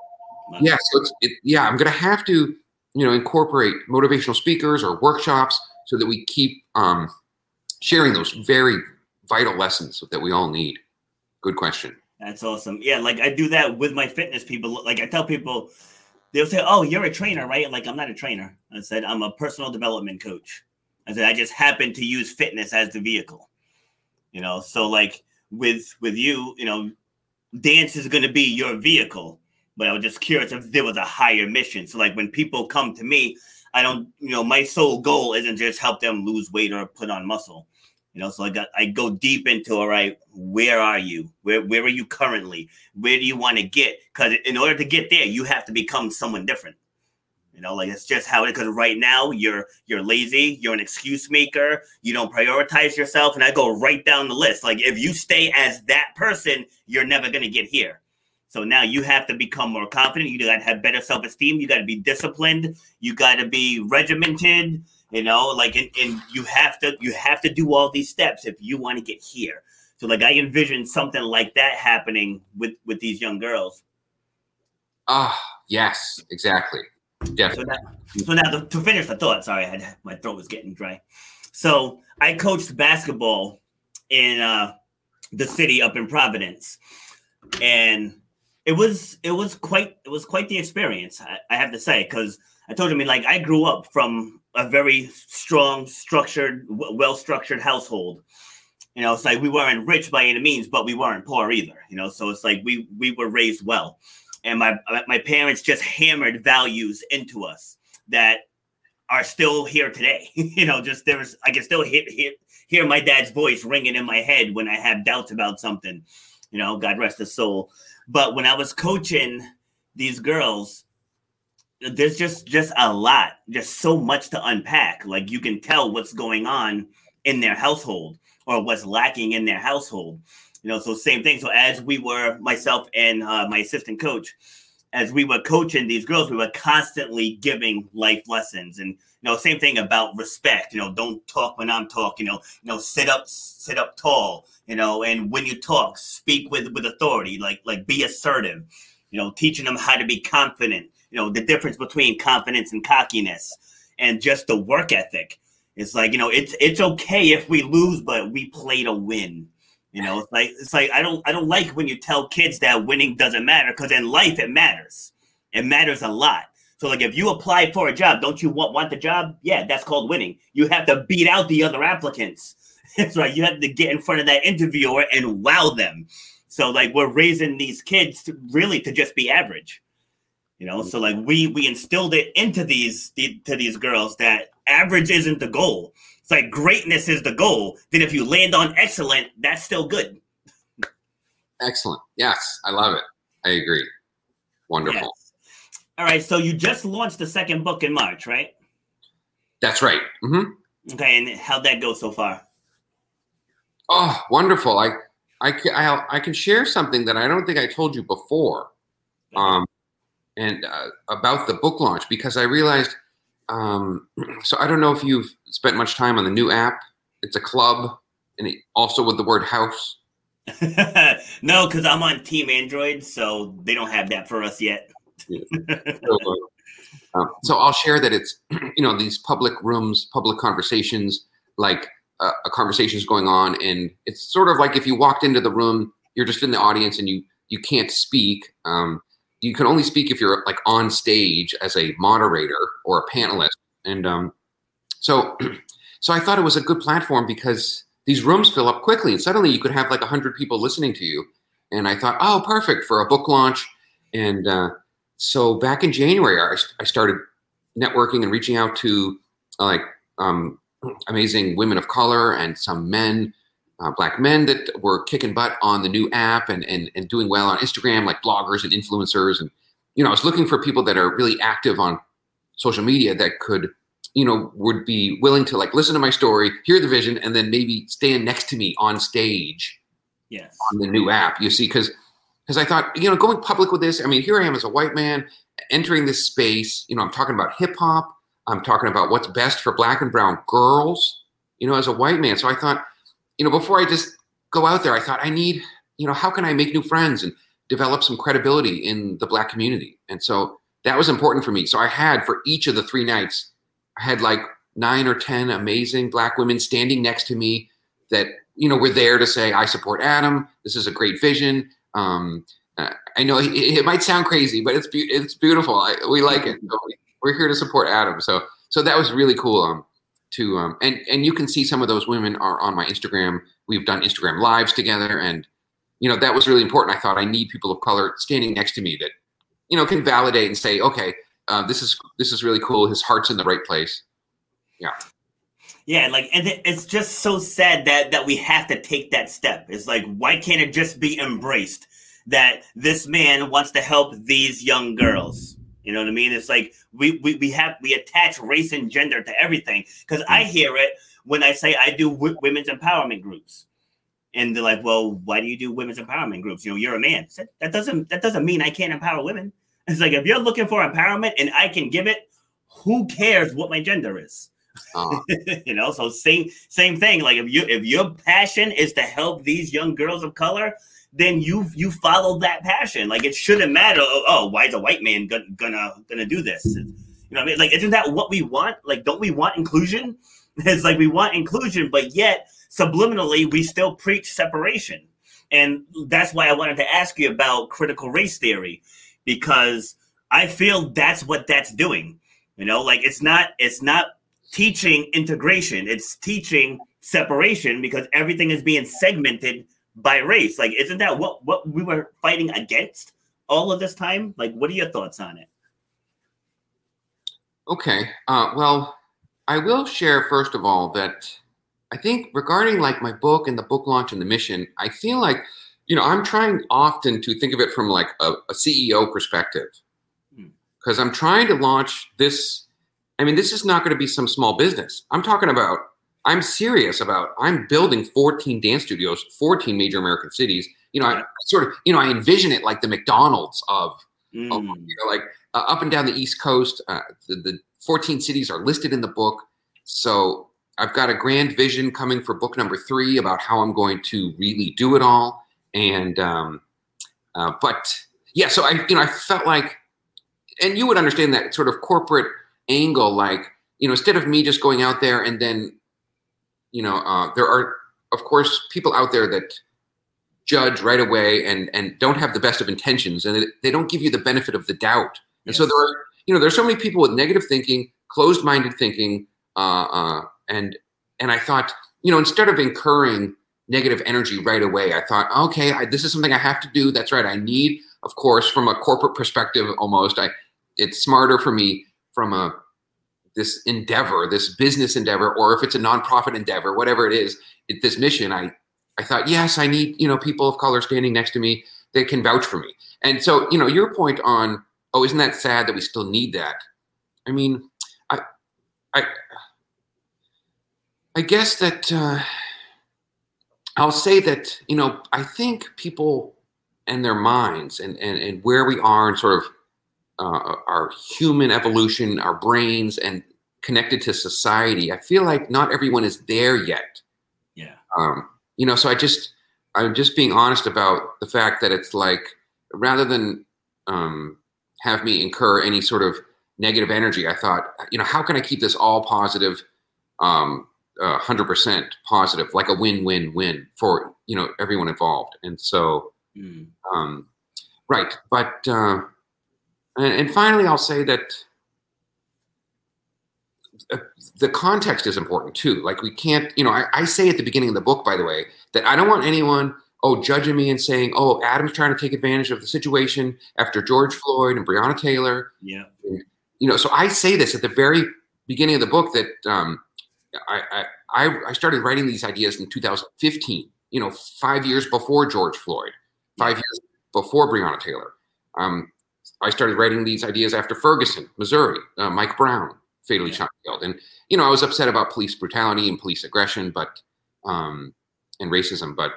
yeah, so it's it, yeah, I'm gonna have to, you know, incorporate motivational speakers or workshops so that we keep um, sharing those very vital lessons that we all need. Good question. That's awesome. Yeah, like I do that with my fitness people. Like I tell people, they'll say, "Oh, you're a trainer, right?" Like I'm not a trainer. I said I'm a personal development coach. I said I just happen to use fitness as the vehicle. You know, so like with with you, you know, dance is going to be your vehicle. But I was just curious if there was a higher mission. So like when people come to me, I don't, you know, my sole goal isn't just help them lose weight or put on muscle. You know, so I got I go deep into all right, where are you? Where where are you currently? Where do you want to get? Because in order to get there, you have to become someone different. You know, like it's just how it. Because right now you're you're lazy, you're an excuse maker, you don't prioritize yourself, and I go right down the list. Like if you stay as that person, you're never gonna get here. So now you have to become more confident. You got to have better self esteem. You got to be disciplined. You got to be regimented you know like and, and you have to you have to do all these steps if you want to get here. So like i envision something like that happening with with these young girls. Ah yes exactly. Definitely so now, so now to, to finish the thought sorry I had, my throat was getting dry. So i coached basketball in uh the city up in providence. And it was it was quite it was quite the experience i, I have to say because i told you I mean like i grew up from a very strong, structured, well structured household. You know, it's like we weren't rich by any means, but we weren't poor either. You know, so it's like we we were raised well, and my my parents just hammered values into us that are still here today. you know, just there's I can still hear, hear hear my dad's voice ringing in my head when I have doubts about something. You know, God rest his soul. But when I was coaching these girls, there's just just a lot, just so much to unpack. Like you can tell what's going on in their household or what's lacking in their household. You know, so same thing. So as we were myself and uh, my assistant coach, as we were coaching these girls, we were constantly giving life lessons and you know, same thing about respect. You know, don't talk when I'm talking. You know, you know, sit up, sit up tall. You know, and when you talk, speak with with authority. Like like be assertive. You know, teaching them how to be confident you know the difference between confidence and cockiness and just the work ethic. It's like you know it's it's okay if we lose but we play to win. You know it's like it's like i don't i don't like when you tell kids that winning doesn't matter because in life it matters. It matters a lot. So like if you apply for a job don't you want want the job? Yeah that's called winning. You have to beat out the other applicants. That's right you have to get in front of that interviewer and wow them. So like we're raising these kids to really to just be average you know, so like we we instilled it into these the, to these girls that average isn't the goal. It's like greatness is the goal. Then if you land on excellent, that's still good. Excellent. Yes, I love it. I agree. Wonderful. Yes. All right, so you just launched the second book in March, right? That's right. Mm-hmm. Okay, and how'd that go so far? Oh, wonderful! I, I, I, I can share something that I don't think I told you before. Um, and uh, about the book launch because I realized. Um, so I don't know if you've spent much time on the new app. It's a club, and it, also with the word house. no, because I'm on Team Android, so they don't have that for us yet. yeah. so, uh, um, so, I'll share that it's you know these public rooms, public conversations, like uh, a conversation is going on, and it's sort of like if you walked into the room, you're just in the audience and you you can't speak. Um, you can only speak if you're like on stage as a moderator or a panelist. And um, so, so I thought it was a good platform because these rooms fill up quickly, and suddenly you could have like hundred people listening to you. And I thought, oh, perfect for a book launch. And uh, so back in January, I started networking and reaching out to like um, amazing women of color and some men uh, black men that were kicking butt on the new app and, and, and doing well on Instagram, like bloggers and influencers. And, you know, I was looking for people that are really active on social media that could, you know, would be willing to like listen to my story, hear the vision, and then maybe stand next to me on stage yes. on the new app. You see, because because I thought, you know, going public with this, I mean, here I am as a white man entering this space. You know, I'm talking about hip hop, I'm talking about what's best for black and brown girls, you know, as a white man. So I thought, you know, before I just go out there, I thought I need, you know, how can I make new friends and develop some credibility in the black community? And so that was important for me. So I had for each of the three nights, I had like nine or 10 amazing black women standing next to me that, you know, were there to say, I support Adam. This is a great vision. Um, uh, I know it, it, might sound crazy, but it's be- it's beautiful. I, we like it. So we're here to support Adam. So so that was really cool. Um, to um, and and you can see some of those women are on my Instagram. We've done Instagram lives together, and you know that was really important. I thought I need people of color standing next to me that you know can validate and say, okay, uh, this is this is really cool. His heart's in the right place. Yeah. Yeah, like, and it's just so sad that that we have to take that step. It's like, why can't it just be embraced that this man wants to help these young girls? You know what I mean? It's like we we, we have we attach race and gender to everything because I mm. hear it when I say I do w- women's empowerment groups, and they're like, "Well, why do you do women's empowerment groups? You know, you're a man. That doesn't that doesn't mean I can't empower women. It's like if you're looking for empowerment and I can give it, who cares what my gender is? Uh-huh. you know, so same same thing. Like if you if your passion is to help these young girls of color, then you you follow that passion. Like it shouldn't matter. Oh, oh why is a white man gonna gonna gonna do this? You know what I mean? Like, isn't that what we want? Like, don't we want inclusion? It's like we want inclusion, but yet subliminally we still preach separation. And that's why I wanted to ask you about critical race theory, because I feel that's what that's doing. You know, like it's not it's not teaching integration, it's teaching separation because everything is being segmented by race. Like, isn't that what what we were fighting against all of this time? Like, what are your thoughts on it? Okay. Uh, well, I will share first of all that I think regarding like my book and the book launch and the mission, I feel like you know I'm trying often to think of it from like a, a CEO perspective because hmm. I'm trying to launch this. I mean, this is not going to be some small business. I'm talking about I'm serious about I'm building 14 dance studios, 14 major American cities. You know, I sort of, you know, I envision it like the McDonald's of, mm. of you know, like uh, up and down the East Coast. Uh, the, the 14 cities are listed in the book. So I've got a grand vision coming for book number three about how I'm going to really do it all. And, um, uh, but yeah, so I, you know, I felt like, and you would understand that sort of corporate angle, like, you know, instead of me just going out there and then you know, uh, there are, of course, people out there that judge right away and and don't have the best of intentions, and they don't give you the benefit of the doubt. And yes. so there are, you know, there's so many people with negative thinking, closed-minded thinking, uh, uh, and and I thought, you know, instead of incurring negative energy right away, I thought, okay, I, this is something I have to do. That's right. I need, of course, from a corporate perspective, almost. I, it's smarter for me from a this endeavor, this business endeavor, or if it's a nonprofit endeavor, whatever it is, it, this mission, I, I thought, yes, I need, you know, people of color standing next to me that can vouch for me. And so, you know, your point on, oh, isn't that sad that we still need that? I mean, I, I, I guess that uh, I'll say that, you know, I think people and their minds and, and, and where we are and sort of uh, our human evolution, our brains, and connected to society. I feel like not everyone is there yet. Yeah. Um, you know, so I just I'm just being honest about the fact that it's like rather than um, have me incur any sort of negative energy, I thought, you know, how can I keep this all positive, um, uh, 100% positive, like a win-win-win for you know everyone involved. And so, mm. um, right, but. Uh, and, and finally, I'll say that the context is important too. Like we can't, you know, I, I, say at the beginning of the book, by the way, that I don't want anyone, oh, judging me and saying, oh, Adam's trying to take advantage of the situation after George Floyd and Breonna Taylor. Yeah. And, you know, so I say this at the very beginning of the book that um, I, I, I started writing these ideas in 2015. You know, five years before George Floyd, five years before Breonna Taylor. Um, I started writing these ideas after Ferguson, Missouri, uh, Mike Brown fatally shot and killed, and you know I was upset about police brutality and police aggression, but um, and racism, but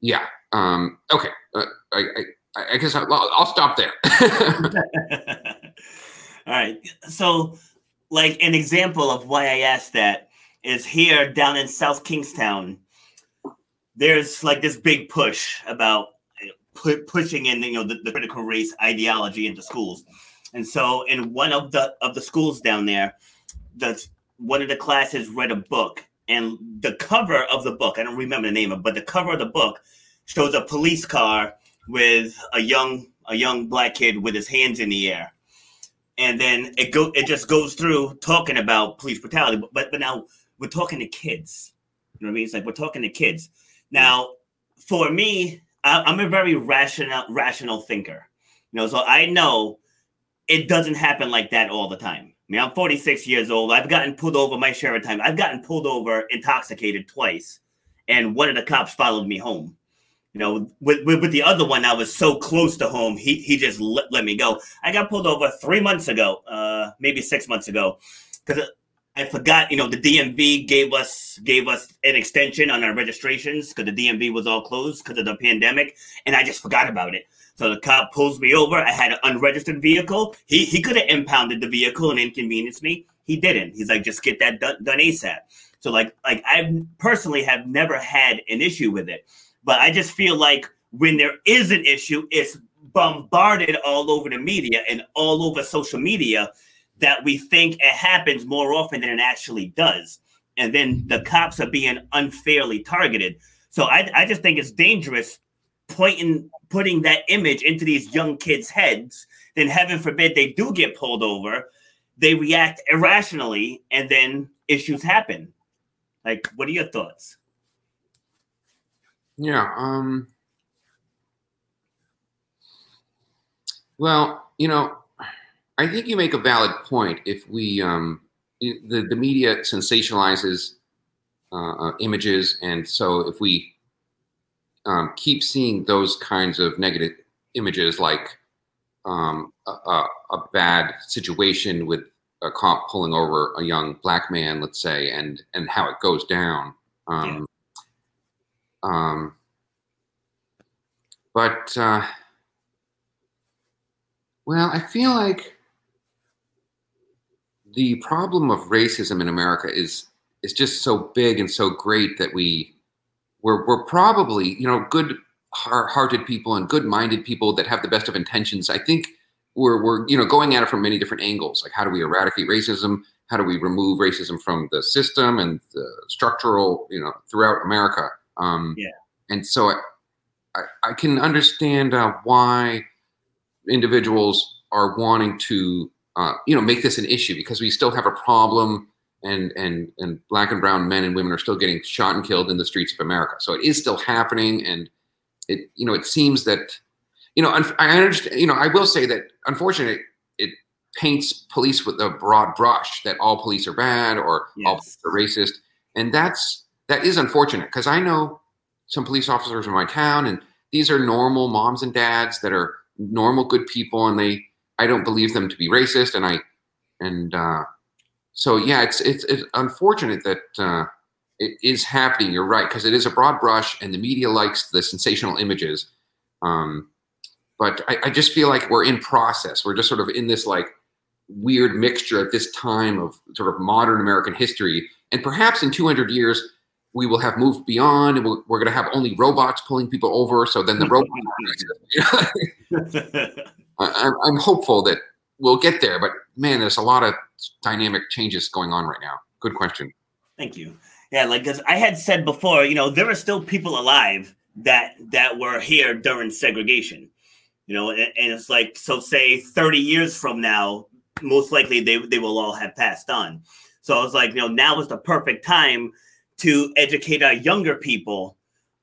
yeah, um, okay, uh, I, I, I, guess I'll, I'll stop there. All right, so like an example of why I asked that is here down in South Kingstown. There's like this big push about pu- pushing in, you know, the, the critical race ideology into schools, and so in one of the of the schools down there, the one of the classes read a book, and the cover of the book, I don't remember the name of, it, but the cover of the book shows a police car with a young a young black kid with his hands in the air and then it go it just goes through talking about police brutality. But but, now we're talking to kids. You know what I mean? It's like we're talking to kids. Now, for me, I, I'm a very rational rational thinker. You know, so I know it doesn't happen like that all the time. I mean, I'm 46 years old. I've gotten pulled over my share of time. I've gotten pulled over intoxicated twice, and one of the cops followed me home you know, with, with, with, the other one, I was so close to home, he, he just let, let me go. I got pulled over three months ago, uh, maybe six months ago, because I forgot, you know, the DMV gave us gave us an extension on our registrations because the DMV was all closed because of the pandemic, and I just forgot about it. So the cop pulls me over. I had an unregistered vehicle. He he could have impounded the vehicle and inconvenienced me. He didn't. He's like, just get that done, done ASAP. So like like I personally have never had an issue with it. But I just feel like when there is an issue, it's bombarded all over the media and all over social media that we think it happens more often than it actually does. And then the cops are being unfairly targeted. So I, I just think it's dangerous pointing putting that image into these young kids' heads. Then heaven forbid they do get pulled over, they react irrationally, and then issues happen. Like, what are your thoughts? Yeah. Um, well, you know, I think you make a valid point. If we, um, the, the media sensationalizes uh, uh, images, and so if we um, keep seeing those kinds of negative images, like um, a, a, bad situation with a cop pulling over a young black man, let's say, and and how it goes down. Um, um, but uh, well, I feel like the problem of racism in America is is just so big and so great that we we're we're probably you know good hearted people and good minded people that have the best of intentions. I think we're we're you know going at it from many different angles. Like how do we eradicate racism? How do we remove racism from the system and the structural you know throughout America? Um, yeah and so I, I, I can understand uh, why individuals are wanting to, uh, you know, make this an issue because we still have a problem, and and and black and brown men and women are still getting shot and killed in the streets of America. So it is still happening, and it, you know, it seems that, you know, I understand. You know, I will say that unfortunately, it paints police with a broad brush that all police are bad or yes. all police are racist, and that's that is unfortunate because I know some police officers in my town, and these are normal moms and dads that are normal, good people, and they I don't believe them to be racist, and I and uh, so yeah, it's it's, it's unfortunate that uh, it is happening. You're right because it is a broad brush, and the media likes the sensational images. Um, but I, I just feel like we're in process. We're just sort of in this like weird mixture at this time of sort of modern American history, and perhaps in 200 years we will have moved beyond and we're, we're going to have only robots pulling people over. So then the robots. I'm, I'm hopeful that we'll get there, but man, there's a lot of dynamic changes going on right now. Good question. Thank you. Yeah, like because I had said before, you know, there are still people alive that that were here during segregation. You know, and, and it's like so. Say 30 years from now, most likely they they will all have passed on. So I was like, you know, now is the perfect time to educate our younger people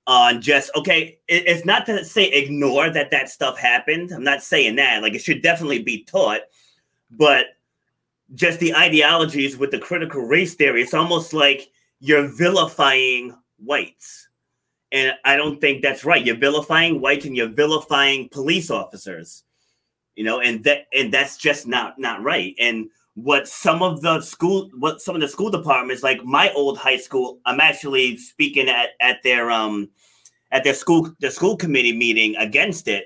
on just okay it, it's not to say ignore that that stuff happened i'm not saying that like it should definitely be taught but just the ideologies with the critical race theory. It's almost like you're vilifying whites. And i don't think that's right. You're vilifying whites and you're vilifying police officers you know and that and that's just not not right. And what some of the school what some of the school departments like my old high school i'm actually speaking at at their um at their school their school committee meeting against it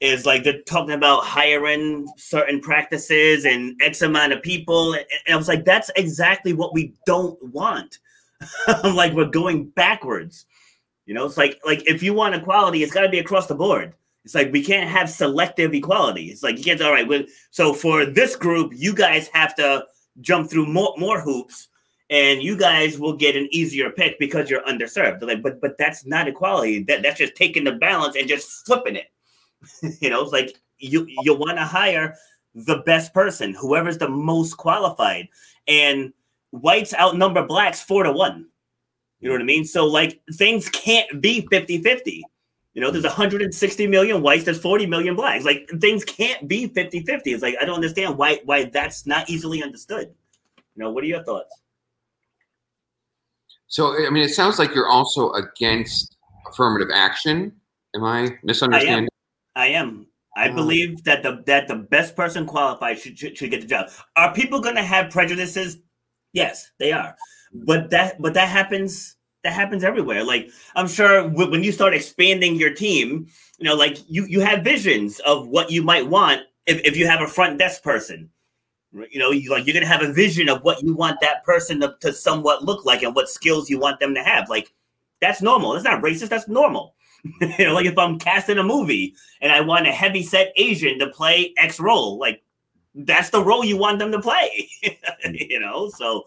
is like they're talking about hiring certain practices and X amount of people. And I was like, that's exactly what we don't want. I'm like, we're going backwards. You know, it's like like if you want equality, it's got to be across the board. It's like we can't have selective equality. It's like you can't. All right, so for this group, you guys have to jump through more more hoops, and you guys will get an easier pick because you're underserved. They're like, but but that's not equality. That that's just taking the balance and just flipping it. you know, it's like you you want to hire the best person, whoever's the most qualified, and whites outnumber blacks four to one. You know what I mean? So like things can't be 50-50. You know, there's 160 million whites, there's 40 million blacks. Like things can't be 50-50. It's like I don't understand why why that's not easily understood. You know, what are your thoughts? So I mean it sounds like you're also against affirmative action. Am I misunderstanding? I am. I. Oh. believe that the that the best person qualified should, should, should get the job. Are people going to have prejudices? Yes, they are. But that but that happens that happens everywhere. Like I'm sure when you start expanding your team, you know, like you you have visions of what you might want if, if you have a front desk person. You know, you like you're gonna have a vision of what you want that person to, to somewhat look like and what skills you want them to have. Like that's normal. That's not racist. That's normal. You know, like if I'm casting a movie and I want a heavy set Asian to play X role, like that's the role you want them to play. Mm. you know, so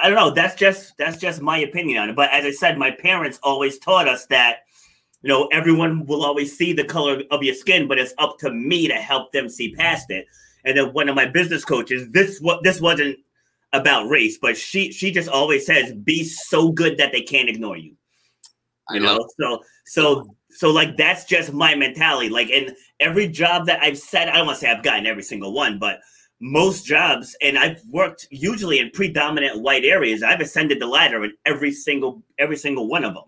I don't know. That's just that's just my opinion on it. But as I said, my parents always taught us that you know everyone will always see the color of your skin, but it's up to me to help them see past it. And then one of my business coaches, this what this wasn't about race, but she she just always says, "Be so good that they can't ignore you." You know, so so so like that's just my mentality. Like in every job that I've said, I don't want to say I've gotten every single one, but most jobs, and I've worked usually in predominant white areas. I've ascended the ladder in every single every single one of them.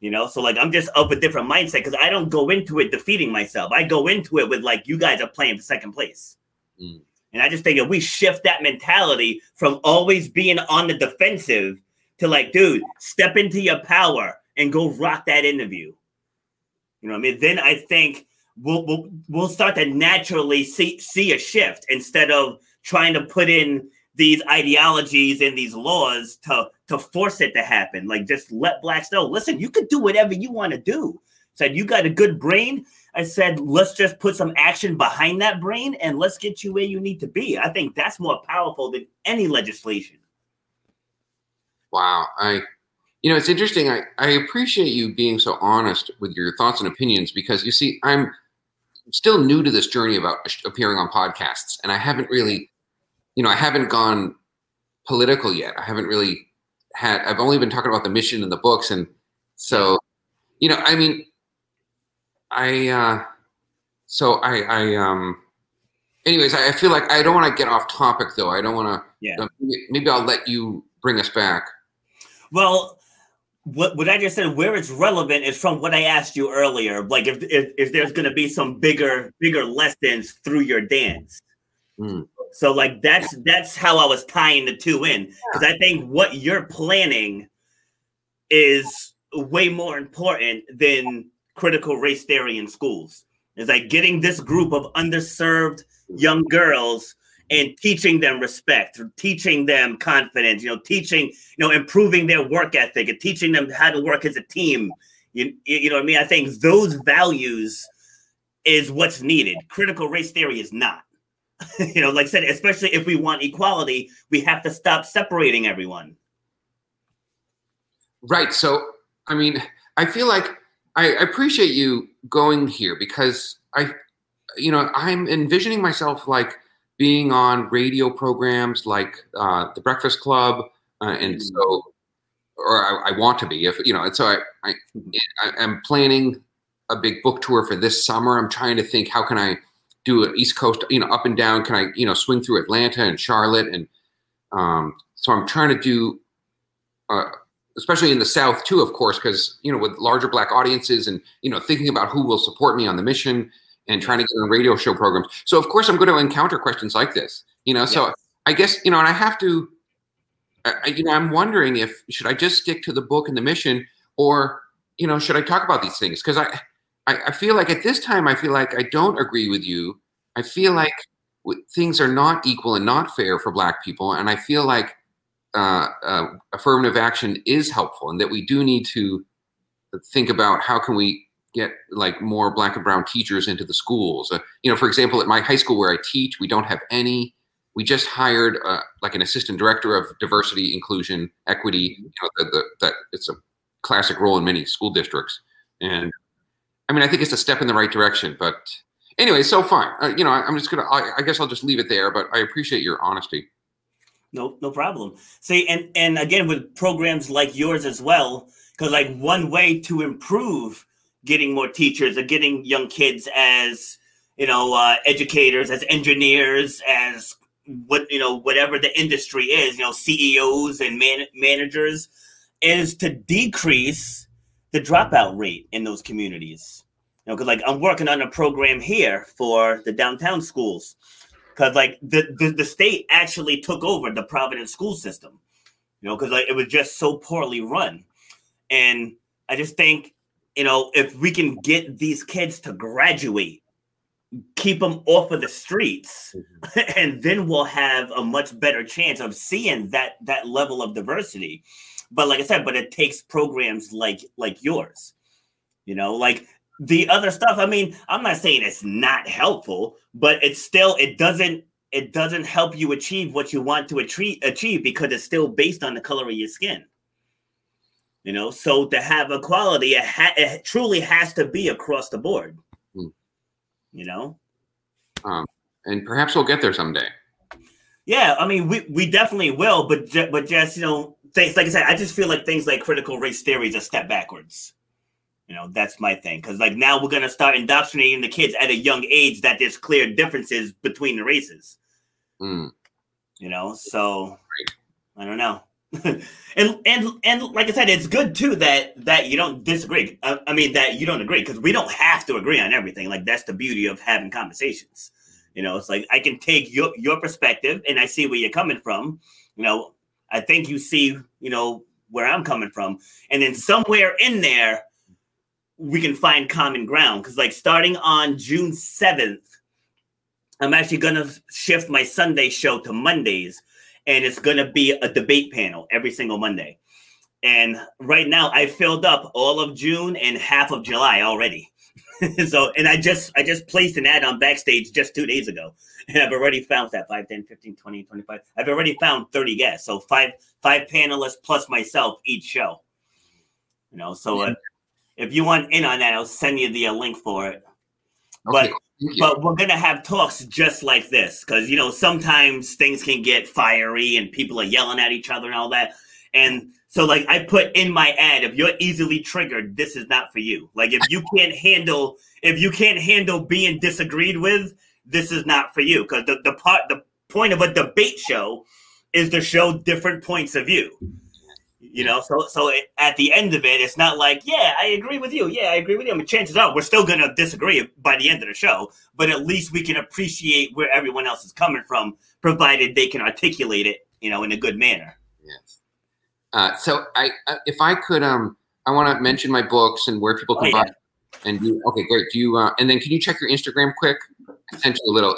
You know, so like I'm just of a different mindset because I don't go into it defeating myself. I go into it with like you guys are playing for second place. Mm. And I just think if we shift that mentality from always being on the defensive to like, dude, step into your power and go rock that interview. You know what I mean? Then I think we'll, we'll we'll start to naturally see see a shift instead of trying to put in these ideologies and these laws to to force it to happen. Like just let blacks know, listen, you could do whatever you want to do. Said you got a good brain. I said, let's just put some action behind that brain and let's get you where you need to be. I think that's more powerful than any legislation. Wow. I you know, it's interesting. I, I appreciate you being so honest with your thoughts and opinions because you see, I'm still new to this journey about appearing on podcasts, and I haven't really, you know, I haven't gone political yet. I haven't really had. I've only been talking about the mission and the books, and so, you know, I mean, I, uh, so I, I, um, anyways, I, I feel like I don't want to get off topic though. I don't want to. Yeah. You know, maybe, maybe I'll let you bring us back. Well, what what I just said, where it's relevant is from what I asked you earlier. Like if if, if there's going to be some bigger bigger lessons through your dance. Mm. So like that's that's how I was tying the two in because I think what you're planning is way more important than critical race theory in schools. Is like getting this group of underserved young girls and teaching them respect, teaching them confidence, you know, teaching, you know, improving their work ethic and teaching them how to work as a team. You, you know what I mean? I think those values is what's needed. Critical race theory is not. you know, like I said, especially if we want equality, we have to stop separating everyone. Right. So, I mean, I feel like I appreciate you going here because I, you know, I'm envisioning myself like being on radio programs like uh, the Breakfast Club, uh, and mm-hmm. so, or I, I, want to be. If you know, and so I, I, I am planning a big book tour for this summer. I'm trying to think how can I do an East Coast, you know, up and down. Can I, you know, swing through Atlanta and Charlotte, and um, so I'm trying to do. Uh, especially in the South too, of course, because you know with larger Black audiences and you know thinking about who will support me on the mission and trying to get on radio show programs. So of course I'm going to encounter questions like this, you know. So I guess you know, and I have to, I, you know, I'm wondering if should I just stick to the book and the mission, or you know, should I talk about these things? Because I, I, I feel like at this time, I feel like I don't agree with you. I feel like things are not equal and not fair for Black people, and I feel like uh, uh, affirmative action is helpful, and that we do need to think about how can we get like more Black and Brown teachers into the schools. Uh, you know, for example, at my high school where I teach, we don't have any. We just hired uh, like an assistant director of diversity, inclusion, equity. You know, the, the, that it's a classic role in many school districts, and I mean, I think it's a step in the right direction. But anyway, so fine. Uh, you know, I, am just gonna. I, I, guess I'll just leave it there. But I appreciate your honesty. No, no problem. See, and and again with programs like yours as well, because like one way to improve getting more teachers or getting young kids as you know uh, educators, as engineers, as what you know whatever the industry is, you know CEOs and man- managers, is to decrease the dropout rate in those communities. You know, because like I'm working on a program here for the downtown schools, because like the, the the state actually took over the Providence school system. You know, because like it was just so poorly run, and I just think you know if we can get these kids to graduate keep them off of the streets mm-hmm. and then we'll have a much better chance of seeing that that level of diversity but like I said, but it takes programs like like yours. You know, like the other stuff. I mean, I'm not saying it's not helpful, but it's still it doesn't it doesn't help you achieve what you want to achieve achieve because it's still based on the color of your skin. You know, so to have equality, it, ha- it truly has to be across the board. Hmm. You know, um, and perhaps we'll get there someday. Yeah, I mean, we, we definitely will, but ju- but just you know, things like I said, I just feel like things like critical race theory is a step backwards. You know, that's my thing. Because like now we're gonna start indoctrinating the kids at a young age that there's clear differences between the races. Mm. You know, so I don't know. and and and like I said, it's good too that that you don't disagree. I, I mean that you don't agree because we don't have to agree on everything. Like that's the beauty of having conversations. You know, it's like I can take your your perspective and I see where you're coming from. You know, I think you see, you know, where I'm coming from. And then somewhere in there, we can find common ground. Cause like starting on June 7th, I'm actually gonna shift my Sunday show to Mondays, and it's gonna be a debate panel every single Monday. And right now I filled up all of June and half of July already. so and I just I just placed an ad on backstage just two days ago. And I've already found that 5, 10, 15, 20, 25. I've already found 30 guests. So five five panelists plus myself each show. You know, so yeah. uh, if you want in on that, I'll send you the uh, link for it. Okay. But but we're gonna have talks just like this because you know sometimes things can get fiery and people are yelling at each other and all that. And so like I put in my ad, if you're easily triggered, this is not for you. Like if you can't handle if you can't handle being disagreed with, this is not for you. Because the, the part the point of a debate show is to show different points of view. You know, so so it, at the end of it, it's not like, yeah, I agree with you. Yeah, I agree with you. I mean, chances are we're still going to disagree by the end of the show, but at least we can appreciate where everyone else is coming from, provided they can articulate it, you know, in a good manner. Yes. Uh, so I, uh, if I could, um, I want to mention my books and where people can oh, yeah. buy. And you, okay, great. Do you, uh, and then can you check your Instagram quick? I sent you a little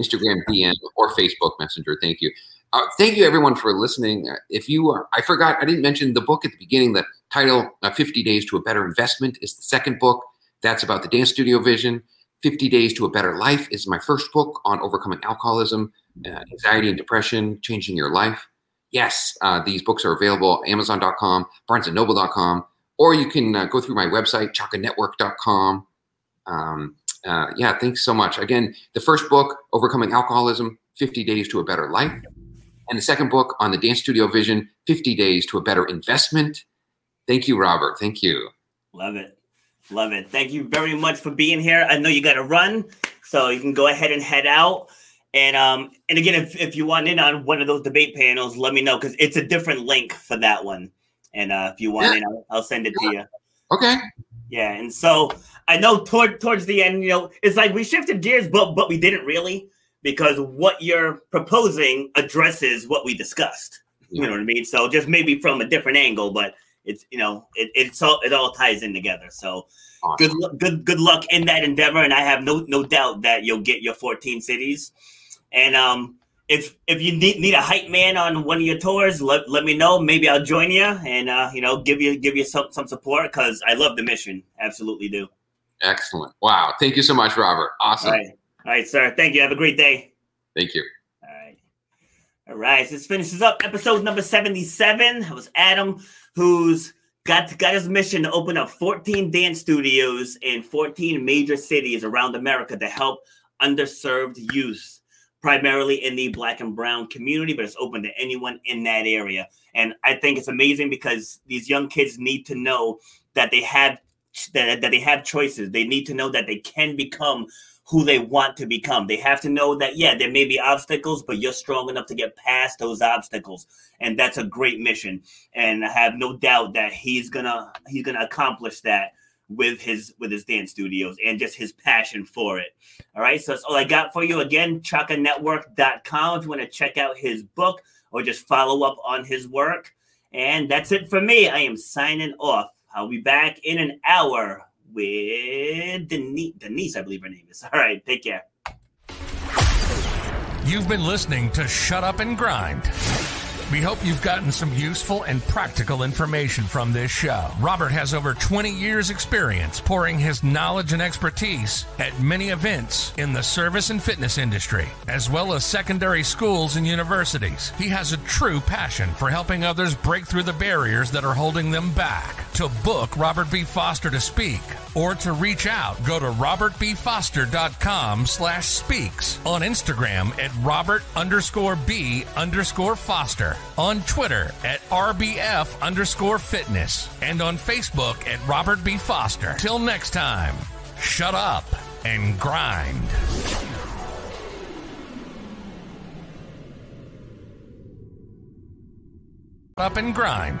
Instagram DM or Facebook Messenger. Thank you. Uh, thank you everyone for listening. Uh, if you are, I forgot, I didn't mention the book at the beginning. The title, uh, 50 Days to a Better Investment, is the second book. That's about the dance studio vision. 50 Days to a Better Life is my first book on overcoming alcoholism, uh, anxiety, and depression, changing your life yes, uh, these books are available Amazon.com, BarnesandNoble.com, or you can go through my website, chakanetwork.com. Um, yeah, thanks so much. Again, the first book, Overcoming Alcoholism 50 Days to a Better Life. And the second book on the Dance Studio Vision 50 Days to a Better Investment. Thank you, Robert. Thank you. Love it. Love it. Thank you very much for being here. I know you got to run, so you can go ahead and head out. And um, and again, if, if you want in on one of those debate panels, let me know because it's a different link for that one. And uh, if you want yeah. in, I'll, I'll, send it yeah. to you. Okay. Yeah, and so I know toward towards the end, you know, it's like we shifted gears, but but we didn't really because what you're proposing addresses what we discussed. Yeah. You know what I mean? So just maybe from a different angle, but it's you know it, it's all it all ties in together. So Awesome. good lu- good good luck in that endeavor, and I have no no doubt that you'll get your 14 cities. And um, if if you need, need a hype man on one of your tours, let, let me know. Maybe I'll join you and uh, you know give you give you some some support because I love the mission. Absolutely do. Excellent. Wow. Thank you so much, Robert. Awesome. All right, sir. Thank you. Have a great day. Thank you. All right. All right. So this finishes up episode number 77. It was Adam who's got got his mission to open up 14 dance studios in 14 major cities around America to help underserved youth, primarily in the black and brown community, but it's open to anyone in that area. And I think it's amazing because these young kids need to know that they have that, that they have choices. They need to know that they can become who they want to become. They have to know that, yeah, there may be obstacles, but you're strong enough to get past those obstacles. And that's a great mission. And I have no doubt that he's gonna he's gonna accomplish that with his with his dance studios and just his passion for it. All right. So that's all I got for you. Again, chakanetwork.com if you want to check out his book or just follow up on his work. And that's it for me. I am signing off. I'll be back in an hour with Denise, Denise, I believe her name is. All right, take care. You've been listening to Shut Up and Grind. We hope you've gotten some useful and practical information from this show. Robert has over 20 years' experience pouring his knowledge and expertise at many events in the service and fitness industry, as well as secondary schools and universities. He has a true passion for helping others break through the barriers that are holding them back. To book Robert B. Foster to speak or to reach out, go to robertbfoster.com slash speaks on Instagram at robert underscore b underscore foster, on Twitter at rbf underscore fitness, and on Facebook at Robert B. Foster. Till next time, shut up and grind. Up and grind.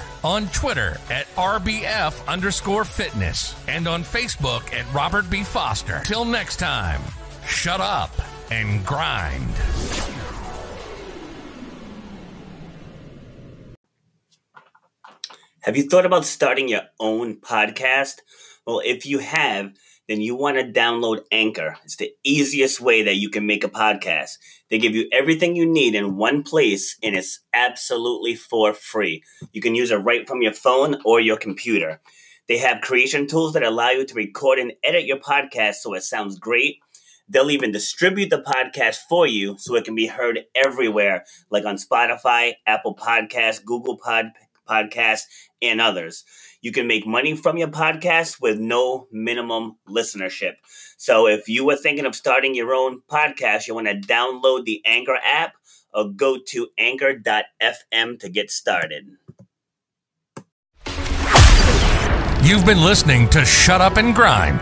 on Twitter at rbf underscore fitness, and on Facebook at Robert B. Foster. Till next time, shut up and grind. Have you thought about starting your own podcast? Well, if you have, then you want to download Anchor. It's the easiest way that you can make a podcast. They give you everything you need in one place and it's absolutely for free. You can use it right from your phone or your computer. They have creation tools that allow you to record and edit your podcast so it sounds great. They'll even distribute the podcast for you so it can be heard everywhere, like on Spotify, Apple Podcasts, Google Pod Podcasts, and others. You can make money from your podcast with no minimum listenership. So if you were thinking of starting your own podcast, you want to download the Anchor app or go to anchor.fm to get started. You've been listening to Shut Up and Grind.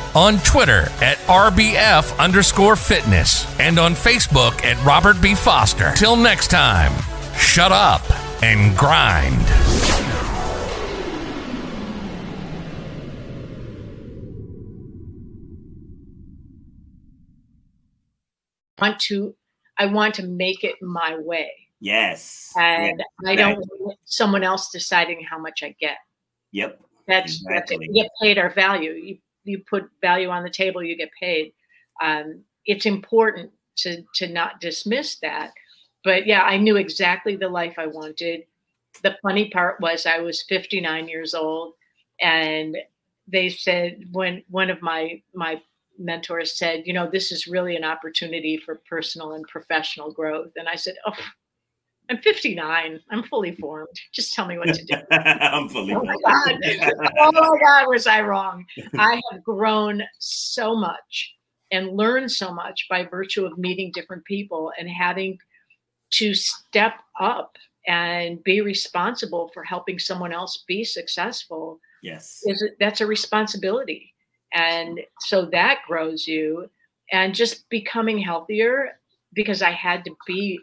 on Twitter at rbf underscore fitness, and on Facebook at Robert B. Foster. Till next time, shut up and grind. want to I want to make it my way. Yes. And Yeah, I don't exactly. want someone else deciding how much I get. Yep. That's that's it. Exactly. We get paid our value. You you put value on the table, you get paid. Um, it's important to to not dismiss that. But yeah, I knew exactly the life I wanted. the funny part was I was 59 years old, and they said when one of my my mentors said, you know, this is really an opportunity for personal and professional growth, and I said, oh. I'm 59. I'm fully formed. Just tell me what to do. I'm fully oh my God. oh my God, was I wrong? I have grown so much and learned so much by virtue of meeting different people and having to step up and be responsible for helping someone else be successful yes is that's a responsibility and so that grows you and just becoming healthier because i had to be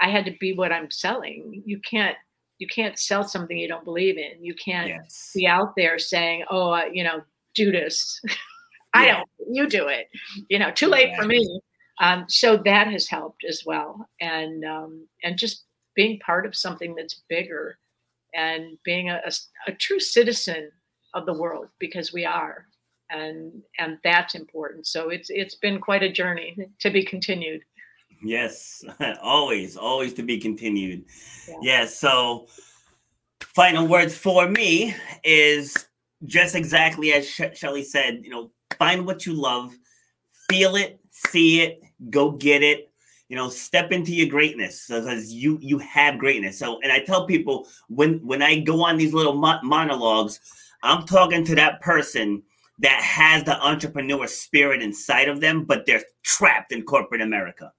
i had to be what i'm selling. You can't you can't sell something you don't believe in. You can't yes. be out there saying oh uh, you know judas i Yeah. don't you do it. You know too late for me. Um, so that has helped as well. And um, and just being part of something that's bigger and being a, a, a true citizen of the world because we are. And and that's important. So it's it's been quite a journey to be continued Yes, always, always to be continued. Yeah. Yeah. so, final words for me is just exactly as Sh- Shelley said. You know, find what you love, feel it, see it, go get it. You know, step into your greatness because you you have greatness. So, and I tell people when when I go on these little mo- monologues, I'm talking to that person that has the entrepreneur spirit inside of them, but they're trapped in corporate America.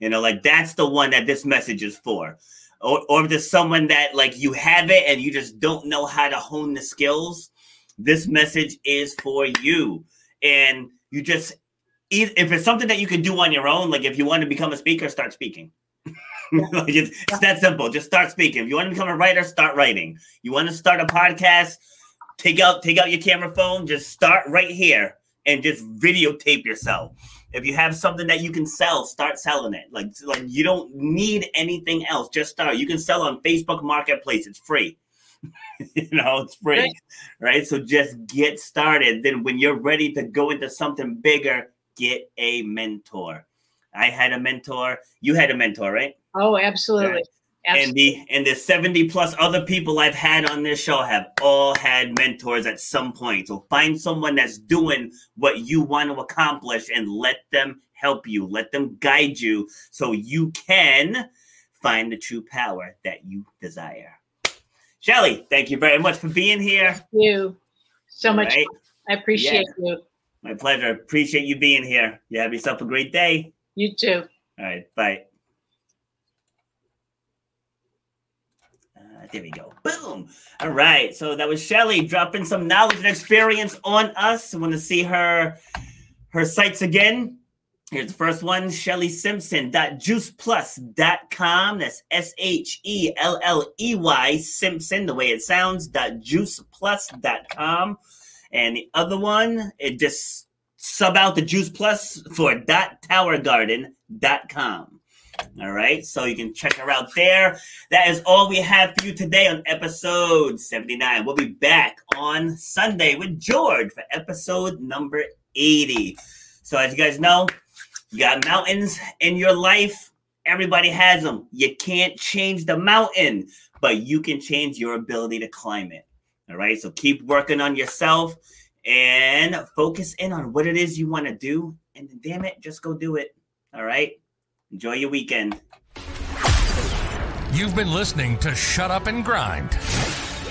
You know, like that's the one that this message is for. Or, or if there's someone that like you have it and you just don't know how to hone the skills, this message is for you. And you just, if it's something that you can do on your own, like if you want to become a speaker, start speaking. like it's, it's that simple. Just start speaking. If you want to become a writer, start writing. You want to start a podcast, take out take out your camera phone, just start right here and just videotape yourself. If you have something that you can sell, start selling it. Like like you don't need anything else. Just start. You can sell on Facebook Marketplace. It's free. you know, it's free. Right. Right. So just get started. Then when you're ready to go into something bigger, get a mentor. I had a mentor. You had a mentor, right? oh absolutely, And the and the 70 plus other people I've had on this show have all had mentors at some point. So find someone that's doing what you want to accomplish and let them help you, let them guide you so you can find the true power that you desire. Shelley, thank you very much for being here. Thank you so much Right? i appreciate you My pleasure. Appreciate you being here. You have yourself a great day. you too All right, bye. Uh, there we go. Boom. All right. So that was Shelley dropping some knowledge and experience on us. Want to see her her sites again. Here's the first one, Shelley Simpson. Juiceplus.com. That's S-H-E-L-L-E-Y Simpson, the way it sounds, juiceplus.com. And the other one, it just sub out the Juice Plus for towergarden.com. All right, so you can check her out there. That is all we have for you today on episode 79. We'll be back on Sunday with George for episode number 80. So, as you guys know, you got mountains in your life. Everybody has them. You can't change the mountain, but you can change your ability to climb it. All right, so keep working on yourself and focus in on what it is you want to do. And damn it, just go do it. All right. Enjoy your weekend. You've been listening to Shut Up and Grind.